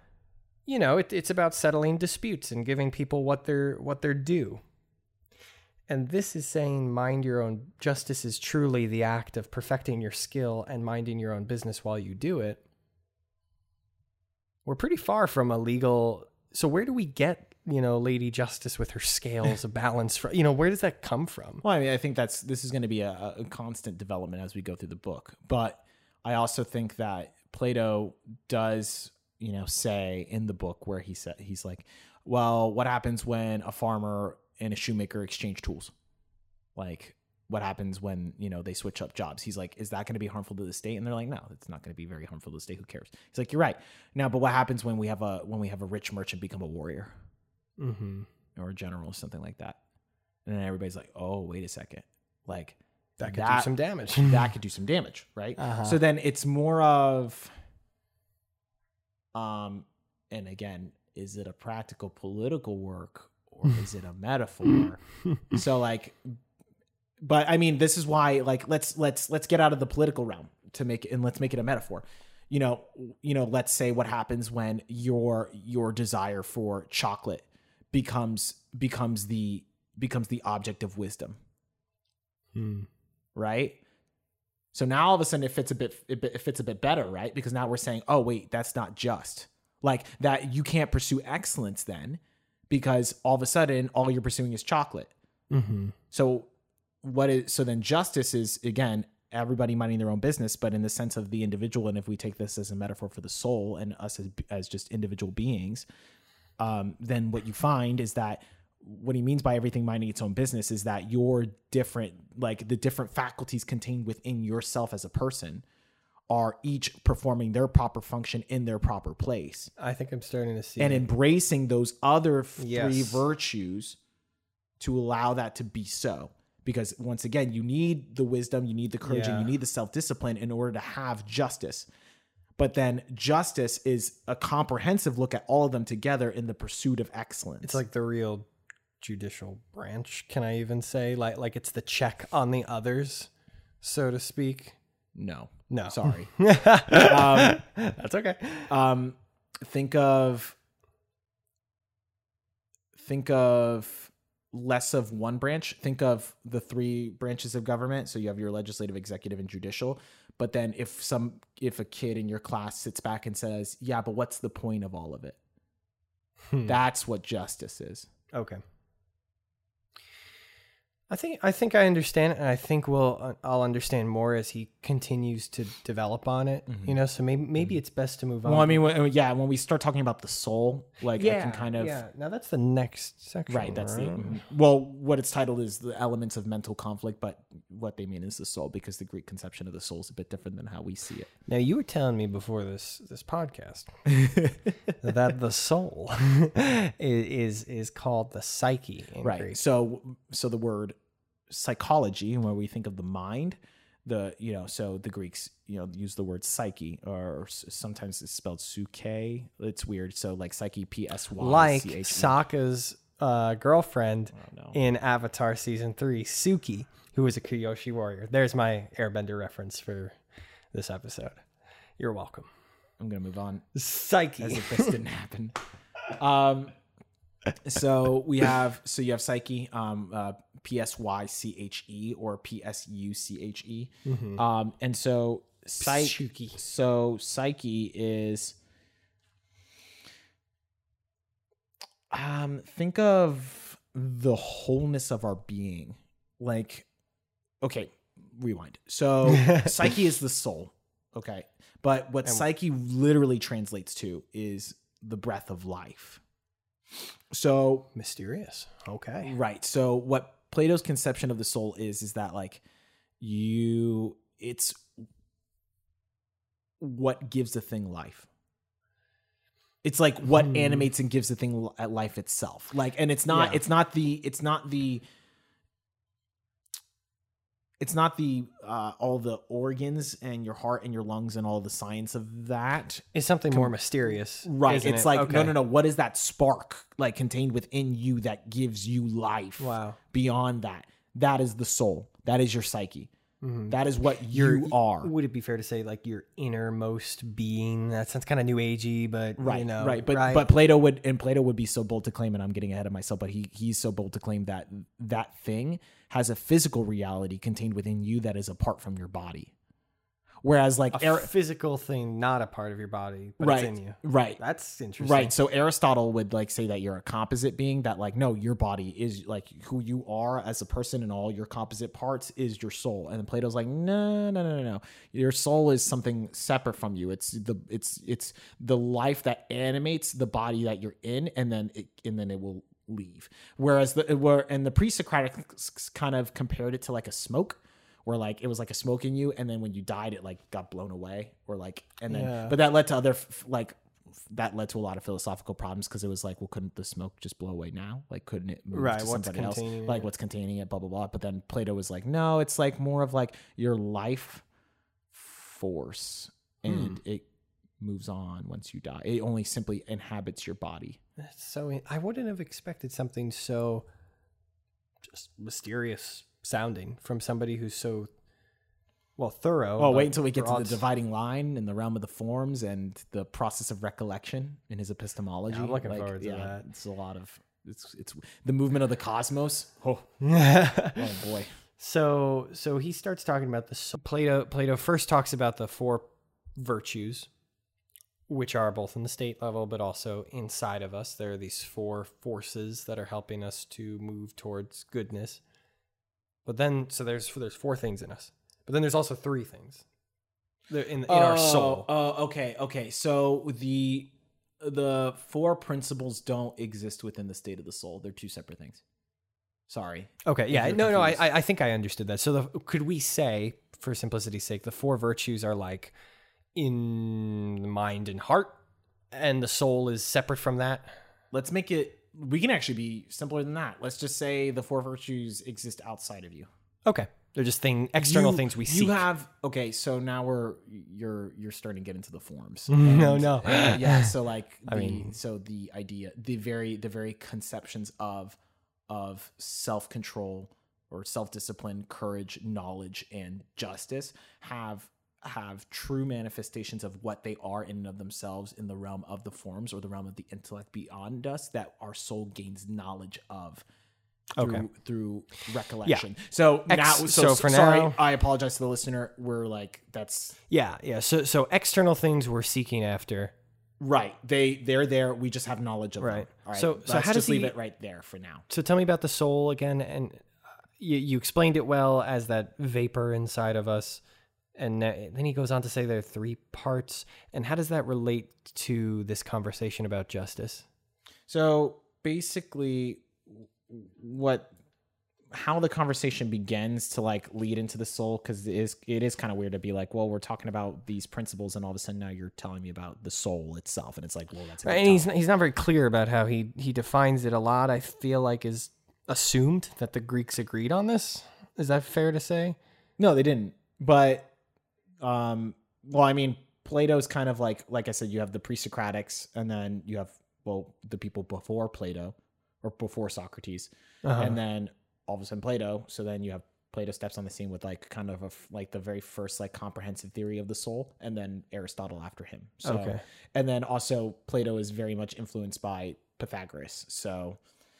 B: you know it, it's about settling disputes and giving people what they're what they're due and this is saying mind your own justice is truly the act of perfecting your skill and minding your own business while you do it we're pretty far from a legal so where do we get you know lady justice with her scales of balance from you know where does that come from
A: Well, I mean, I think that's this is going to be a, a constant development as we go through the book. But I also think that Plato does, you know, say in the book where he said he's like, well, what happens when a farmer and a shoemaker exchange tools? Like, what happens when you know they switch up jobs? He's like, is that going to be harmful to the state? And they're like, no, it's not going to be very harmful to the state. Who cares? He's like, you're right. Now, but what happens when we have a when we have a rich merchant become a warrior?
B: mm-hmm.
A: or a general or something like that. And then everybody's like, oh, wait a second. Like
B: that could do some damage <laughs>
A: that <laughs> could do some damage, right?
B: Uh-huh.
A: So then it's more of um and again, is it a practical political work or is it a <laughs> metaphor? so like but I mean this is why like let's let's let's get out of the political realm to make and let's make it a metaphor. You know, you know, let's say what happens when your your desire for chocolate becomes becomes the becomes the object of wisdom
B: Hmm.
A: Right? So now all of a sudden it fits a bit it fits a bit better, right? Because now we're saying, oh wait, that's not just like that. You can't pursue excellence then, because all of a sudden all you're pursuing is chocolate.
B: Mm-hmm.
A: So what is so then justice is again everybody minding their own business, but in the sense of the individual. And if we take this as a metaphor for the soul and us as as just individual beings, um, then what you find is that what he means by everything minding its own business is that your different like the different faculties contained within yourself as a person are each performing their proper function in their proper place.
B: I think I'm starting to see.
A: and embracing those other three
B: Yes.
A: virtues to allow that to be so. Because once again you need the wisdom you need the courage and you need the self-discipline in order to have justice. But then justice is a comprehensive look at all of them together in the pursuit of excellence.
B: It's like the real judicial branch. Can I even say like like it's the check on the others, so to speak?
A: no
B: No,
A: sorry <laughs>
B: um, <laughs> That's okay.
A: um think of think of less of one branch think of the three branches of government so you have your legislative executive and judicial but then if some if a kid in your class sits back and says yeah but what's the point of all of it
B: Hmm.
A: that's what justice is
B: Okay. I think I think I understand it, and I think we'll uh, I'll understand more as he continues to develop on it. You know, so maybe maybe it's best to move on.
A: well i mean when, yeah when we start talking about the soul like i can kind of
B: yeah. Now that's the next section,
A: right that's the
B: right?
A: mhm. well what it's titled is the elements of mental conflict but what they mean is the soul because the greek conception of the soul is a bit different than how we see it
B: Now you were telling me before this this podcast <laughs> that the soul is, <laughs> is is called the psyche in
A: right
B: Greek.
A: so so the word psychology when we think of the mind the you know so the greeks you know use the word psyche or sometimes it's spelled suke it's weird so like psyche p s y
B: like. Sokka's uh, girlfriend in Avatar season three, Suki, who was a Kyoshi warrior. There's my Airbender reference for this episode. You're welcome.
A: i'm gonna move on
B: Psyche.
A: as if this didn't happen <laughs> um so we have so you have psyche um uh p-s-y-c-h-e or p-s-u-c-h-e um and so psyche so psyche is um think of the wholeness of our being like okay rewind. So <laughs> psyche is the soul. Okay. But what psyche literally translates to is the breath of life. So
B: Mysterious. Okay.
A: Right. So what Plato's conception of the soul is is that like you it's what gives a thing life. It's like what
B: Hmm.
A: animates and gives the thing life itself. Like and it's not
B: Yeah.
A: it's not the it's not the it's not the uh, all the organs and your heart and your lungs and all the science of that
B: It's something more mysterious.
A: Right. It's
B: it?
A: like
B: Okay.
A: no, no, no. What is that spark like contained within you that gives you life?
B: Wow.
A: Beyond that, that is the soul. That is your psyche.
B: Mhm.
A: That is what you are.
B: Would it be fair to say like your innermost being? That sounds kind of new agey, but
A: Right.
B: you know,
A: right. But
B: right.
A: but Plato would and Plato would be so bold to claim, and I'm getting ahead of myself, but he he's so bold to claim that that thing has a physical reality contained within you that is apart from your body. Whereas like
B: a
A: Ar-
B: physical thing, not a part of your body, but
A: right,
B: it's in you.
A: right.
B: That's interesting.
A: Right. So Aristotle would like say that you're a composite being that like no, your body is like who you are as a person and all your composite parts is your soul. And then Plato's like, no, no, no, no, no. Your soul is something separate from you. It's the it's it's the life that animates the body that you're in and then it and then it will leave. Whereas the where and the pre-Socratics kind of compared it to like a smoke where like it was like a smoke in you and then when you died it like got blown away or like and then
B: Yeah.
A: but that led to other f- like that led to a lot of philosophical problems because it was like well couldn't the smoke just blow away now? Like couldn't it move
B: Right,
A: to somebody else?
B: containing
A: like what's containing it? Blah blah blah. But then plato was like no it's like more of like your life force
B: Hmm.
A: and it moves on once you die. It only simply inhabits your body.
B: That's so I wouldn't have expected something so just mysterious sounding from somebody who's so well thorough.
A: Oh,
B: but
A: wait until we get to the dividing line in the realm of the forms and the process of recollection in his epistemology.
B: Yeah, I'm looking forward to that.
A: It's a lot of it's it's the movement of the cosmos. Oh, oh <laughs> boy.
B: So so he starts talking about the soul. Plato Plato first talks about the four virtues which are both in the state level but also inside of us. There are these four forces that are helping us to move towards goodness. But then so there's there's four things in us. But then there's also three things. In in our oh, soul.
A: Oh, okay, okay. So the the four principles don't exist within the state of the soul. They're two separate things. Sorry.
B: Okay, yeah, no, no, I. I I think I understood that. So, the, could we say, for simplicity's sake, the four virtues are like in mind and heart, and the soul is separate from that?
A: Let's make it we can actually be simpler than that. Let's just say the four virtues exist outside of you.
B: Okay, they're just thing external
A: You-
B: things we
A: you
B: see.
A: have okay so now we're you're you're starting to get into the forms <laughs>
B: No,
A: And,
B: no.
A: uh, yeah so like <laughs> the,
B: I mean-
A: so the idea the very the very conceptions of of self-control or self-discipline courage knowledge and justice have have true manifestations of what they are in and of themselves in the realm of the forms or the realm of the intellect beyond us that our soul gains knowledge of through,
B: Okay.
A: through recollection. So
B: Ex-
A: now, so,
B: so for
A: sorry,
B: now-
A: I apologize to the listener. We're like, that's
B: yeah, yeah. So, so external things we're seeking after.
A: right. They they're there. We just have knowledge of them.
B: Right.
A: All right.
B: So- so how does
A: just leave
B: he-
A: it right there for now.
B: So, tell me about the soul again. And uh, you, you explained it well as that vapor inside of us. And then he goes on to say there are three parts. And how does that relate to this conversation about justice?
A: So basically, what how the conversation begins to like lead into the soul because it is it is kind of weird to be like, well, we're talking about these principles, and all of a sudden now you're telling me about the soul itself, and it's like, well, that's
B: Right, and he's
A: tough.
B: he's not very clear about how he he defines it a lot. I feel like is assumed that the Greeks agreed on this. Is that fair to say?
A: No, they didn't. But um well, I mean, Plato's kind of like like I said, you have the pre-Socratics and then you have well, the people before Plato or before Socrates.
B: Uh-huh.
A: And then all of a sudden Plato, so then you have Plato steps on the scene with like kind of a like the very first like comprehensive theory of the soul and then Aristotle after him. So
B: Okay.
A: and then also Plato is very much influenced by Pythagoras. So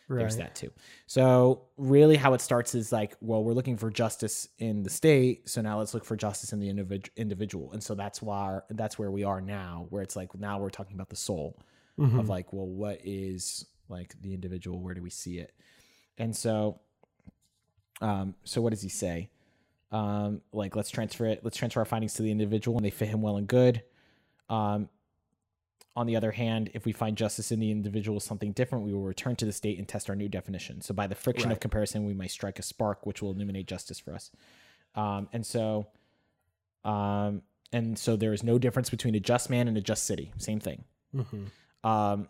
A: there's that too. So really, how it starts is like, well, we're looking for justice in the state, so now let's look for justice in the individ- individual, and so that's why that's where we are now, where it's like now we're talking about the soul
B: Mm-hmm.
A: of like, well, what is like the individual? Where do we see it? And so, um, so what does he say? Um, like let's transfer it. Let's transfer our findings to the individual, and they fit him well and good. Um, on the other hand, if we find justice in the individual is something different, we will return to the state and test our new definition. So by the friction of comparison, we might strike a spark, which will illuminate justice for us. Um, and so, um, and so there is no difference between a just man and a just city. Same thing.
B: Mm-hmm.
A: Um,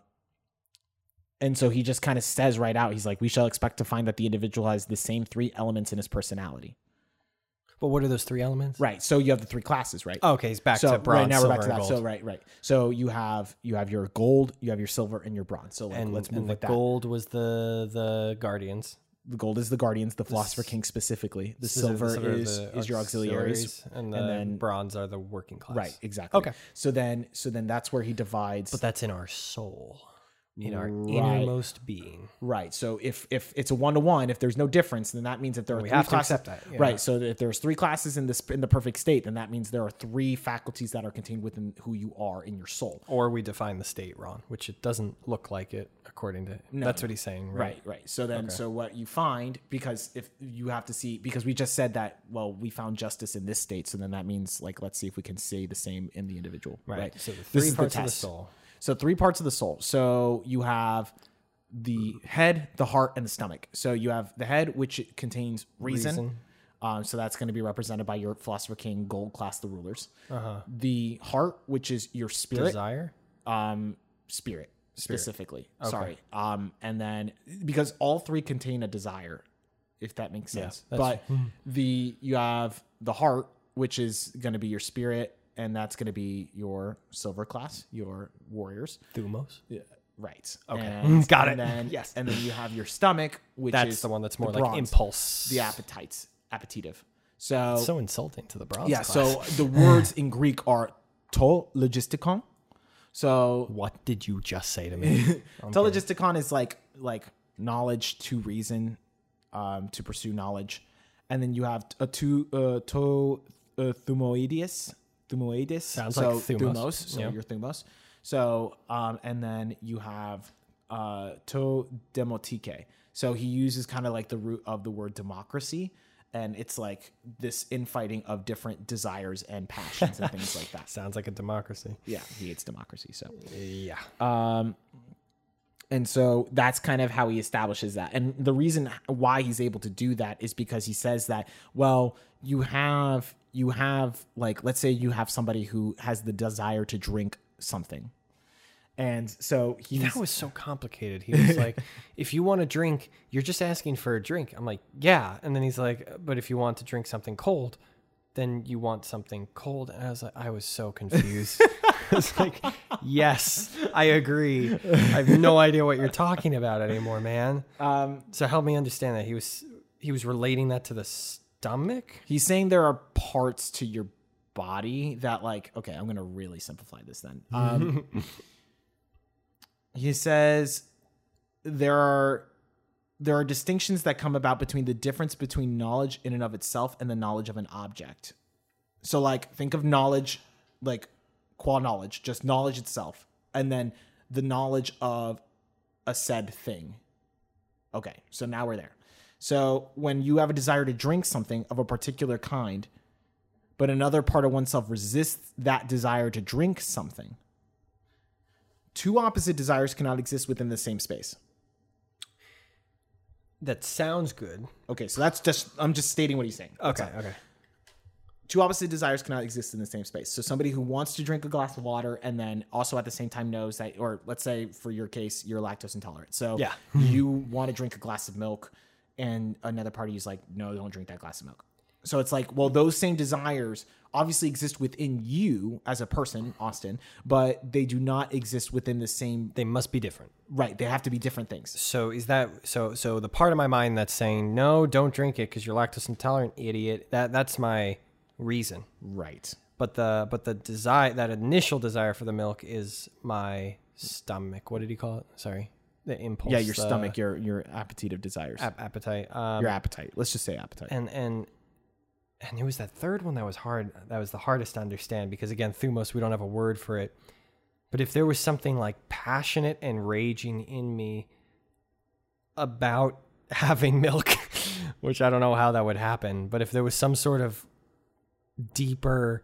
A: and so he just kind of says right out, he's like, we shall expect to find that the individual has the same three elements in his personality.
B: But what are those three elements?
A: Right. So you have the three classes, right?
B: Oh, okay, he's back
A: so
B: to bronze,
A: right now we're
B: silver,
A: back to
B: and
A: that.
B: gold.
A: So right, right. So you have you have your gold, you have your silver, and your bronze. So like,
B: and
A: let's
B: and
A: move
B: the
A: with that.
B: gold was the the guardians.
A: The gold is the guardians, the philosopher king specifically. The
B: So
A: silver, is
B: the
A: is your auxiliaries.
B: and the
A: and then-
B: bronze are the working class.
A: Right. Exactly.
B: Okay.
A: So then so then that's where he divides.
B: but that's in our soul, in our
A: Right.
B: innermost being.
A: Right. So if if it's a one to one, if there's no difference, then that means that there are
B: We
A: three
B: have to
A: classes.
B: accept that, yeah.
A: Right. So if there's three classes in this in the perfect state, then that means there are three faculties that are contained within who you are in your soul.
B: Or we define the state wrong, which it doesn't look like it according to. that's what he's saying, right?
A: Right. Right. So then so what you find because if you have to see because we just said that well we found justice in this state, so then that means like let's see if we can say the same in the individual. Right.
B: Right. So the
A: This
B: three
A: is
B: parts of the soul.
A: So three parts of the soul. So you have the head, the heart, and the stomach. So you have the head, which contains reason.
B: Reason.
A: Um, so that's going to be represented by your philosopher king, gold class, the rulers.
B: Uh-huh.
A: The heart, which is your spirit,
B: Desire.
A: um, spirit, specifically. Sorry. Um, and then because all three contain a desire, if that makes sense.
B: that's-
A: but the you have the heart, which is going to be your spirit, and that's going to be your silver class, your warriors.
B: Thumos.
A: Yeah, right.
B: Okay.
A: And, <laughs>
B: Got
A: and
B: it.
A: Then, <laughs>
B: Yes.
A: And then you have your stomach, which
B: That's
A: is
B: the one that's more like
A: bronze,
B: impulse.
A: the appetites, appetitive. So,
B: So insulting to the bronze.
A: yeah.
B: class.
A: So the <laughs> words in Greek are to logistikon. So
B: what did you just say to me?
A: to logistikon is like like knowledge to reason, um, to pursue knowledge, and then you have a to uh, to uh, thumoides. Thumoides
B: Sounds
A: so
B: like thumos.
A: So
B: Yeah.
A: your thumos. So um, and then you have uh, to demotike. So he uses kind of like the root of the word democracy, and it's like this infighting of different desires and passions and things like <laughs> that.
B: Sounds like a democracy.
A: Yeah, he hates democracy. So
B: Yeah.
A: um, and so that's kind of how he establishes that. And the reason why he's able to do that is because he says that, well, you have you have like let's say you have somebody who has the desire to drink something. And so he's
B: That was so complicated. He was like, <laughs> if you want to drink, you're just asking for a drink. I'm like, yeah. And then he's like, but if you want to drink something cold, then you want something cold. And I was like, I was so confused. <laughs> <laughs> I was like, yes, I agree. I have no idea what you're talking about anymore, man.
A: um
B: So help me understand that. He was he was relating that to the stomach.
A: he's saying there are parts to your body that like okay, I'm going to really simplify this then. <laughs> Um he says there are there are distinctions that come about between the difference between knowledge in and of itself and the knowledge of an object. So like think of knowledge like qua knowledge, just knowledge itself, and then the knowledge of a said thing. Okay, so now we're there. So when you have a desire to drink something of a particular kind, but another part of oneself resists that desire to drink something, two opposite desires cannot exist within the same space.
B: That sounds good.
A: Okay, so that's just I'm just stating what he's saying.
B: Okay, okay.
A: Two opposite desires cannot exist in the same space. So somebody who wants to drink a glass of water and then also at the same time knows that, or let's say for your case, you're lactose intolerant. So
B: Yeah.
A: you <laughs> want to drink a glass of milk, and another party is like, no, don't drink that glass of milk. So it's like, well, those same desires obviously exist within you as a person, Austin, but they do not exist within the same.
B: They must be different.
A: Right, they have to be different things.
B: So is that so? So the part of my mind that's saying no, don't drink it because you're lactose intolerant, idiot. That that's my reason.
A: Right.
B: But the but the desire, that initial desire for the milk, is my stomach. What did he call it? Sorry, the impulse.
A: Yeah, your
B: the
A: stomach, your your appetitive desires,
B: ap- appetite. Um,
A: your appetite. Let's just say appetite.
B: and and and it was that third one that was hard. That was the hardest to understand because again, thumos, we don't have a word for it. But if there was something like passionate and raging in me about <laughs> having milk, <laughs> which I don't know how that would happen, but if there was some sort of deeper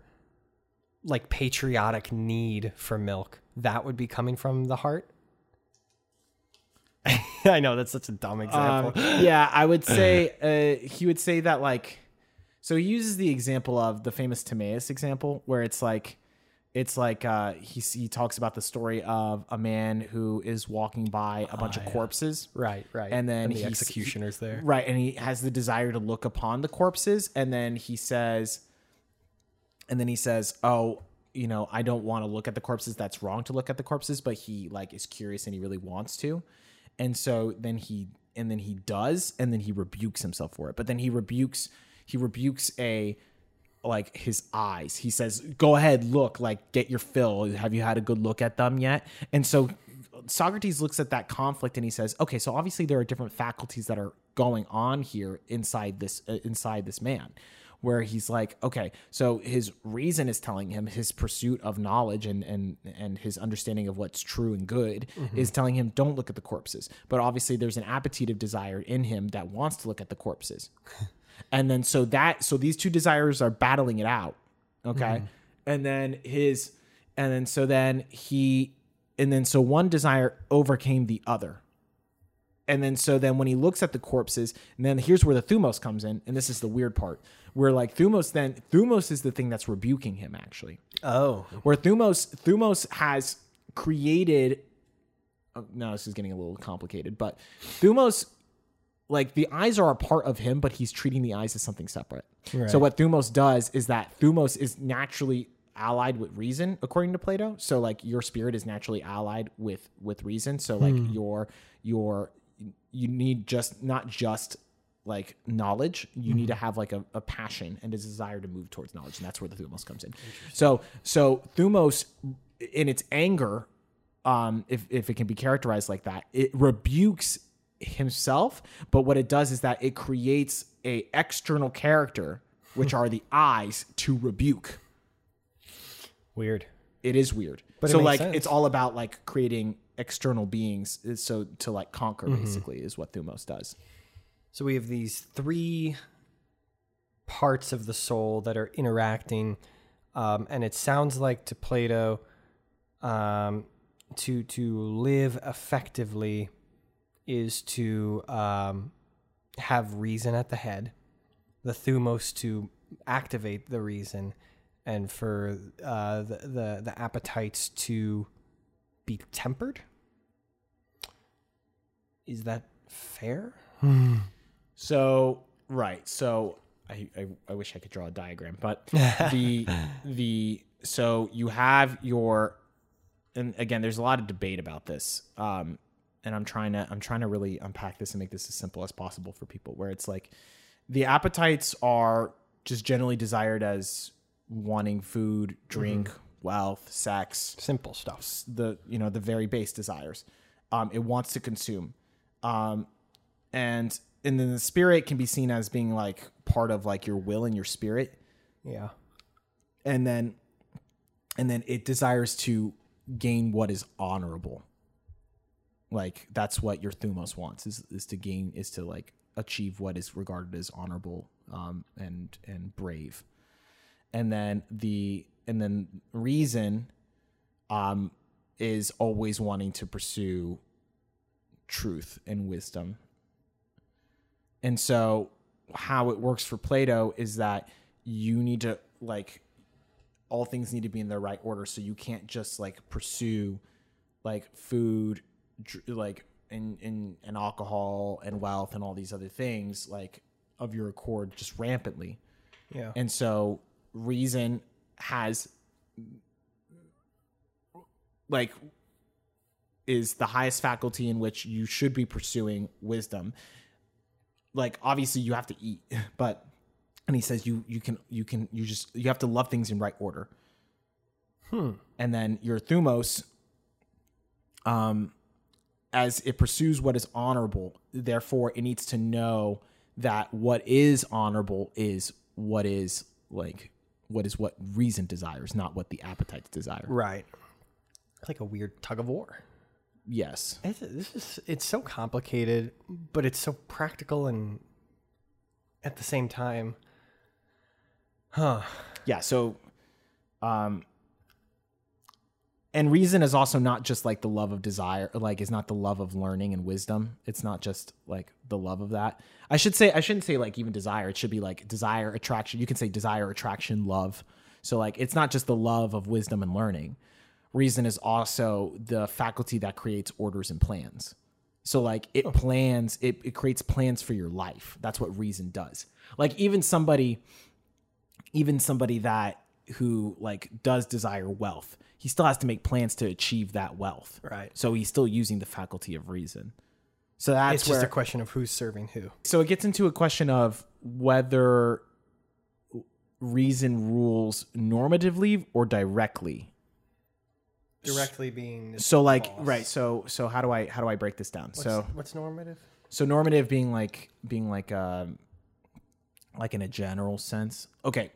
B: like patriotic need for milk, that would be coming from the heart. <laughs> I know that's such a dumb example.
A: Um, yeah, I would <laughs> say uh, he would say that like, so he uses the example of the famous Timaeus example, where it's like, it's like uh, he he talks about the story of a man who is walking by a bunch of corpses,
B: right, right.
A: and then
B: the executioner's there.
A: right, and he has the desire to look upon the corpses, and then he says, and then he says, "Oh, you know, I don't want to look at the corpses. That's wrong to look at the corpses." But he like is curious and he really wants to, and so then he and then he does, and then he rebukes himself for it. But then he rebukes he rebukes a like his eyes. He says, "Go ahead, look, like get your fill. Have you had a good look at them yet?" And so Socrates looks at that conflict and he says, "Okay, so obviously there are different faculties that are going on here inside this uh, inside this man." Where he's like, okay, so his reason is telling him his pursuit of knowledge and and and his understanding of what's true and good mm-hmm. is telling him don't look at the corpses. But obviously there's an appetitive desire in him that wants to look at the corpses. <laughs> And then so that so these two desires are battling it out okay? Mm-hmm. And then his and then so then he and then so one desire overcame the other. And then so then when he looks at the corpses and then here's where the thumos comes in and this is the weird part where like thumos then thumos is the thing that's rebuking him actually.
B: Oh,
A: where thumos thumos has created oh, no this is getting a little complicated but thumos like the eyes are a part of him but he's treating the eyes as something separate.
B: Right.
A: so what thumos does is that thumos is naturally allied with reason according to plato. So like your spirit is naturally allied with with reason. So like hmm. your your you need just not just like knowledge you need to have like a, a passion and a desire to move towards knowledge and that's where the thumos comes in so so thumos in its anger um if, if it can be characterized like that it rebukes himself but what it does is that it creates a external character which <laughs> are the eyes to rebuke
B: weird.
A: it is weird
B: But
A: so
B: makes
A: like
B: sense.
A: it's all about like creating external beings so to like conquer
B: Mm-hmm.
A: basically is what thumos does
B: So we have these three parts of the soul that are interacting, um, and it sounds like to Plato, um, to to live effectively is to um, have reason at the head, the thumos to activate the reason, and for uh, the, the the appetites to be tempered. Is that fair?
A: So right. So I, I I wish I could draw a diagram, but <laughs> the the so you have your and again there's a lot of debate about this. Um and I'm trying to I'm trying to really unpack this and make this as simple as possible for people where it's like the appetites are just generally desired as wanting food, drink, wealth, sex,
B: Simple stuff.
A: the you know the very base desires. Um, it wants to consume, um, and and then the spirit can be seen as being like part of like your will and your spirit,
B: Yeah.
A: and then and then it desires to gain what is honorable. Like that's what your thumos wants is is to gain is to like achieve what is regarded as honorable um, and and brave, and then the and then reason um, is always wanting to pursue truth and wisdom. And so, how it works for Plato is that you need to, like, all things need to be in the right order. So you can't just, like, pursue, like, food, dr- like, and, and, and alcohol and wealth and all these other things, like, of your accord just rampantly.
B: Yeah.
A: And so reason has like is the highest faculty in which you should be pursuing wisdom. Like obviously you have to eat, <laughs> but and he says you you can you can you just you have to love things in right order.
B: Hmm.
A: And then your thumos um as it pursues what is honorable, therefore it needs to know that what is honorable is what is like what is what reason desires, not what the appetites desire.
B: Right. Like a weird tug of war.
A: Yes.
B: It's, this is it's so complicated, but it's so practical and at the same time, huh?
A: yeah so um and reason is also not just like the love of desire like is not the love of learning and wisdom. It's not just like the love of that. I should say i shouldn't say like even desire. It should be like desire attraction. You can say desire attraction love. So like it's not just the love of wisdom and learning reason is also the faculty that creates orders and plans. So like it oh. plans it, it creates plans for your life. That's what reason does. Like even somebody even somebody that who like does desire wealth he still has to make plans to achieve that wealth.
B: Right.
A: so he's still using the faculty of reason. So that's
B: It's
A: where
B: just a question of who's serving who.
A: so it gets into a question of whether reason rules normatively or directly
B: Directly being
A: so like right so so how do i how do i break this down?
B: What's,
A: so
B: what's normative?
A: so normative being like being like um like in a general sense. Okay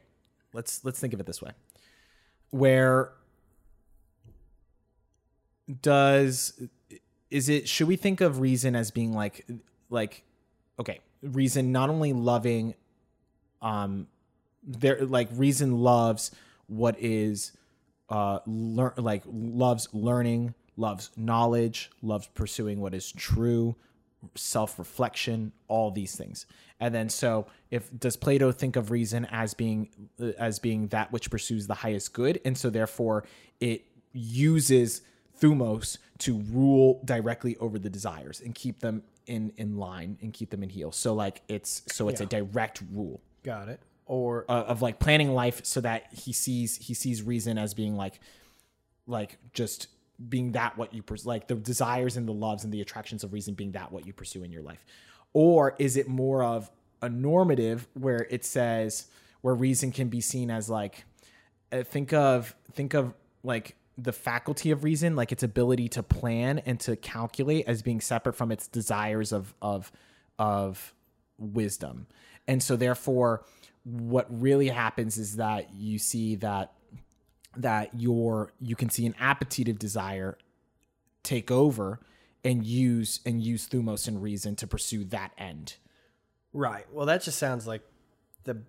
A: let's let's think of it this way. Where does is it should we think of reason as being like like okay reason not only loving um there like reason loves what is uh learn like loves learning loves knowledge loves pursuing what is true self-reflection all these things. And then so if does plato think of reason as being uh, as being that which pursues the highest good? And so therefore it uses thumos to rule directly over the desires and keep them in in line and keep them in heel. So like it's so it's a direct rule.
B: Got it. Or
A: uh, of like planning life so that he sees he sees reason as being like like just being that what you pers- like the desires and the loves and the attractions of reason being that what you pursue in your life. Or is it more of a normative where it says where reason can be seen as like uh, think of think of like the faculty of reason like its ability to plan and to calculate as being separate from its desires of of of wisdom. And so therefore what really happens is that you see that that your you can see an appetitive desire take over and use and use thumos and reason to pursue that end
B: right. Well, that just sounds like the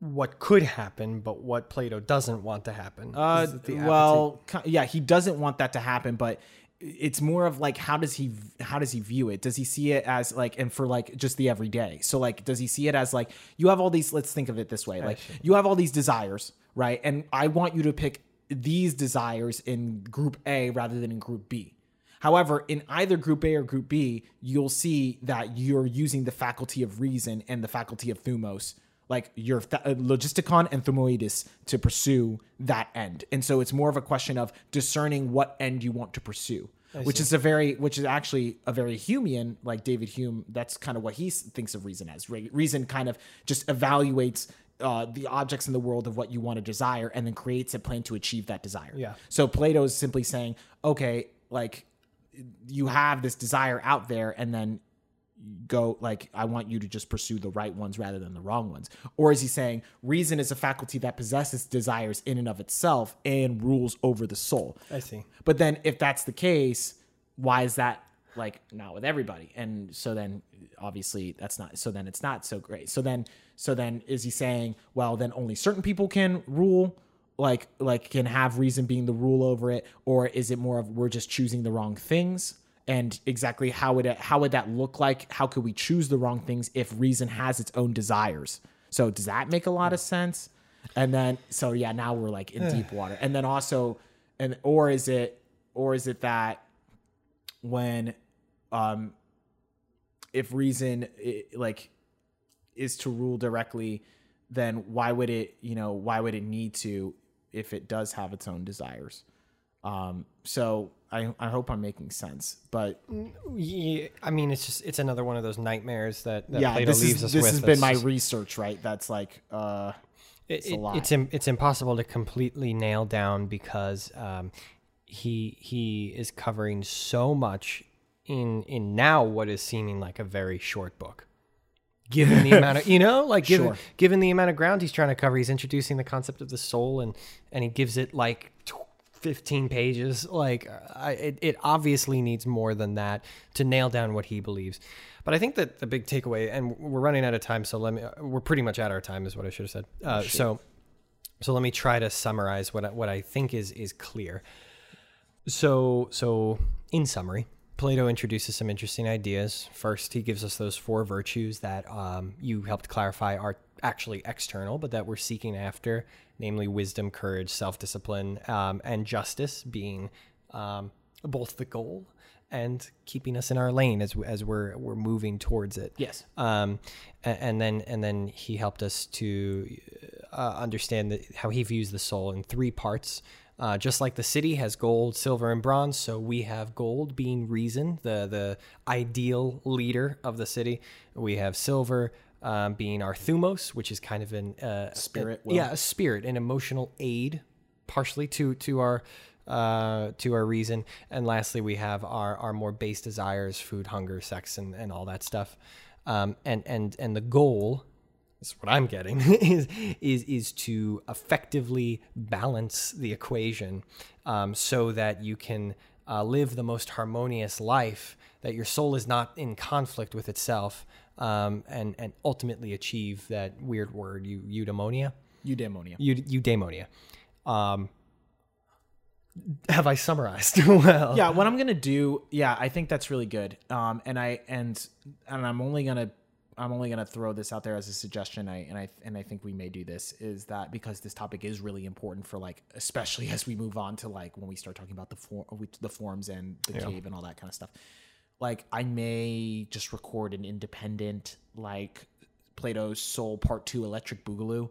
B: what could happen, but what Plato doesn't want to happen.
A: Uh,
B: Is it the
A: well, yeah, he doesn't want that to happen, but it's more of like how does he how does he view it? Does he see it as like and for like just the everyday? So like does he see it as like you have all these let's think of it this way. Like you have all these desires, right? And I want you to pick these desires in group A rather than in group B. However, in either group A or group B, you'll see that you're using the faculty of reason and the faculty of thumos, like your th- uh, logistikon and thumoides, to pursue that end. And so it's more of a question of discerning what end you want to pursue, which is a very, which is actually a very Humean, like David Hume. That's kind of what he thinks of reason as. Re- Reason kind of just evaluates. Uh, the objects in the world of what you want to desire and then creates a plan to achieve that desire.
B: Yeah.
A: So Plato is simply saying, okay, like you have this desire out there and then go like I want you to just pursue the right ones rather than the wrong ones. Or is he saying reason is a faculty that possesses desires in and of itself and rules over the soul?
B: I see.
A: But then if that's the case, why is that like not with everybody? And so then obviously that's not so then it's not so great. So then so then is he saying, well then only certain people can rule like like can have reason being the rule over it or is it more of we're just choosing the wrong things? And exactly how would it how would that look like? How could we choose the wrong things if reason has its own desires? So does that make a lot of sense? And then so yeah, now we're like in deep <sighs> water. And then also and or is it or is it that when um if reason i- like is to rule directly then why would it you know why would it need to if it does have its own desires um so i i hope i'm making sense but
B: Yeah, I mean, it's just it's another one of those nightmares that, that
A: yeah
B: Plato
A: this
B: leaves
A: is
B: us
A: this
B: with.
A: has been my
B: just-
A: research right that's like uh
B: it,
A: a
B: it- it's im- it's impossible to completely nail down because um, he he is covering so much in in now what is seeming like a very short book. Given the amount of <laughs> you know, like given
A: Sure.
B: given the amount of ground he's trying to cover, he's introducing the concept of the soul and and he gives it like 15 pages. Like, I, it, it obviously needs more than that to nail down what he believes. But I think that the big takeaway, and we're running out of time, so let me, we're pretty much at our time, is what I should have said. Uh, so, so let me try to summarize what I, what I think is is clear. So, so in summary, Plato introduces some interesting ideas. First, he gives us those four virtues that um, you helped clarify are actually external, but that we're seeking after, namely wisdom, courage, self discipline, um, and justice being um, both the goal and keeping us in our lane as as we're we're moving towards it.
A: Yes.
B: Um, a- and, then and then he helped us to uh, understand that how he views the soul in three parts. Uh, just like the city has gold, silver, and bronze, so we have gold being reason, the the ideal leader of the city. We have silver um, being our thumos, which is kind of an uh,
A: Spirit,
B: a- yeah, a spirit, an emotional aid, partially to to our uh, to our reason. And lastly, we have our our more base desires, food, hunger, sex, and, and all that stuff. Um, and and and the goal is what I'm getting <laughs> is is is to effectively balance the equation um, so that you can uh, live the most harmonious life. That your soul is not in conflict with itself, um, and and ultimately achieve that weird word, eu- eudaimonia,
A: Eudaimonia.
B: eu- eudaimonia. Um, have I summarized <laughs> well?
A: yeah what i'm gonna do yeah i think that's really good um and i and and i'm only gonna i'm only gonna throw this out there as a suggestion i and i and i think we may do this is that because this topic is really important for like especially <laughs> as we move on to like when we start talking about the form the forms and the cave and all that kind of stuff like i may just record an independent like plato's soul part two electric boogaloo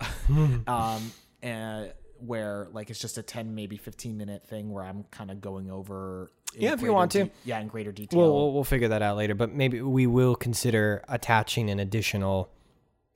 A: <laughs> um and where like it's just a 10 maybe 15 minute thing where i'm kind of going over
B: Yeah, if you want to.
A: de- yeah in greater detail
B: We'll, we'll we'll figure that out later, but maybe we will consider attaching an additional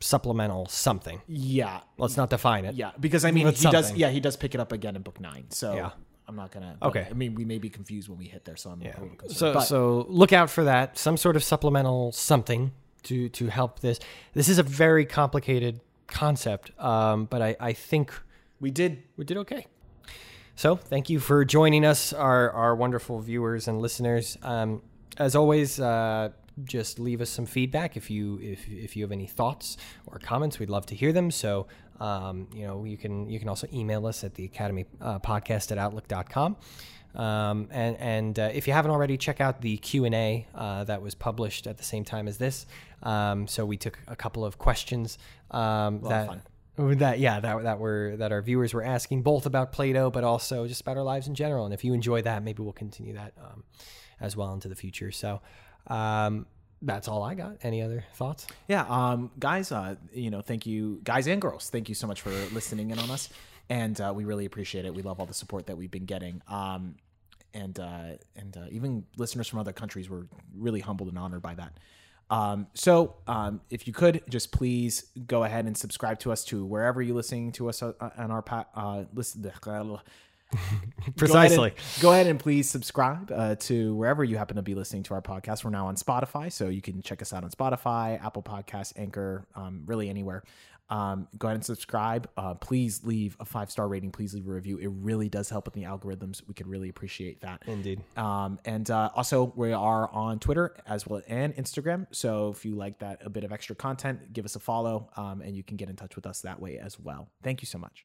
B: supplemental something.
A: yeah
B: Let's not define it.
A: yeah because i mean he does yeah he does pick it up again in book nine so
B: Yeah.
A: I'm not gonna
B: Okay.
A: i mean we may be confused when we hit there so i'm a little concerned.
B: So
A: but
B: so look out for that. Some sort of supplemental something to to help this. This is a very complicated concept, um, but I I think
A: we did
B: we did okay. So thank you for joining us, our our wonderful viewers and listeners. Um, as always, uh, just leave us some feedback if you if if you have any thoughts or comments. We'd love to hear them. So um, you know you can you can also email us at the Academy uh, Podcast at Outlook.com. Um, and and uh, if you haven't already, check out the Q and A uh, that was published at the same time as this. Um, so we took a couple of questions um, that
A: fun.
B: that yeah that that were that our viewers were asking both about Plato but also just about our lives in general. And if you enjoy that, maybe we'll continue that um, as well into the future. So um, that's all I got. Any other thoughts?
A: yeah um guys uh you know thank you guys and girls thank you so much for listening in on us and uh, we really appreciate it we love all the support that we've been getting um and uh and uh, even listeners from other countries were really humbled and honored by that um so um if you could just please go ahead and subscribe to us to wherever you're listening to us uh, on our pa- uh listen
B: Precisely. <laughs>
A: Go ahead and, go ahead and please subscribe uh, to wherever you happen to be listening to our podcast. We're now on Spotify, so you can check us out on Spotify, Apple Podcasts, Anchor, um, really anywhere. Um, go ahead and subscribe. Uh, please leave a five star rating. Please leave a review. It really does help with the algorithms. We could really appreciate that.
B: Indeed.
A: Um, and uh, also, we are on Twitter as well and Instagram. So if you like that, a bit of extra content, give us a follow, um, and you can get in touch with us that way as well. Thank you so much.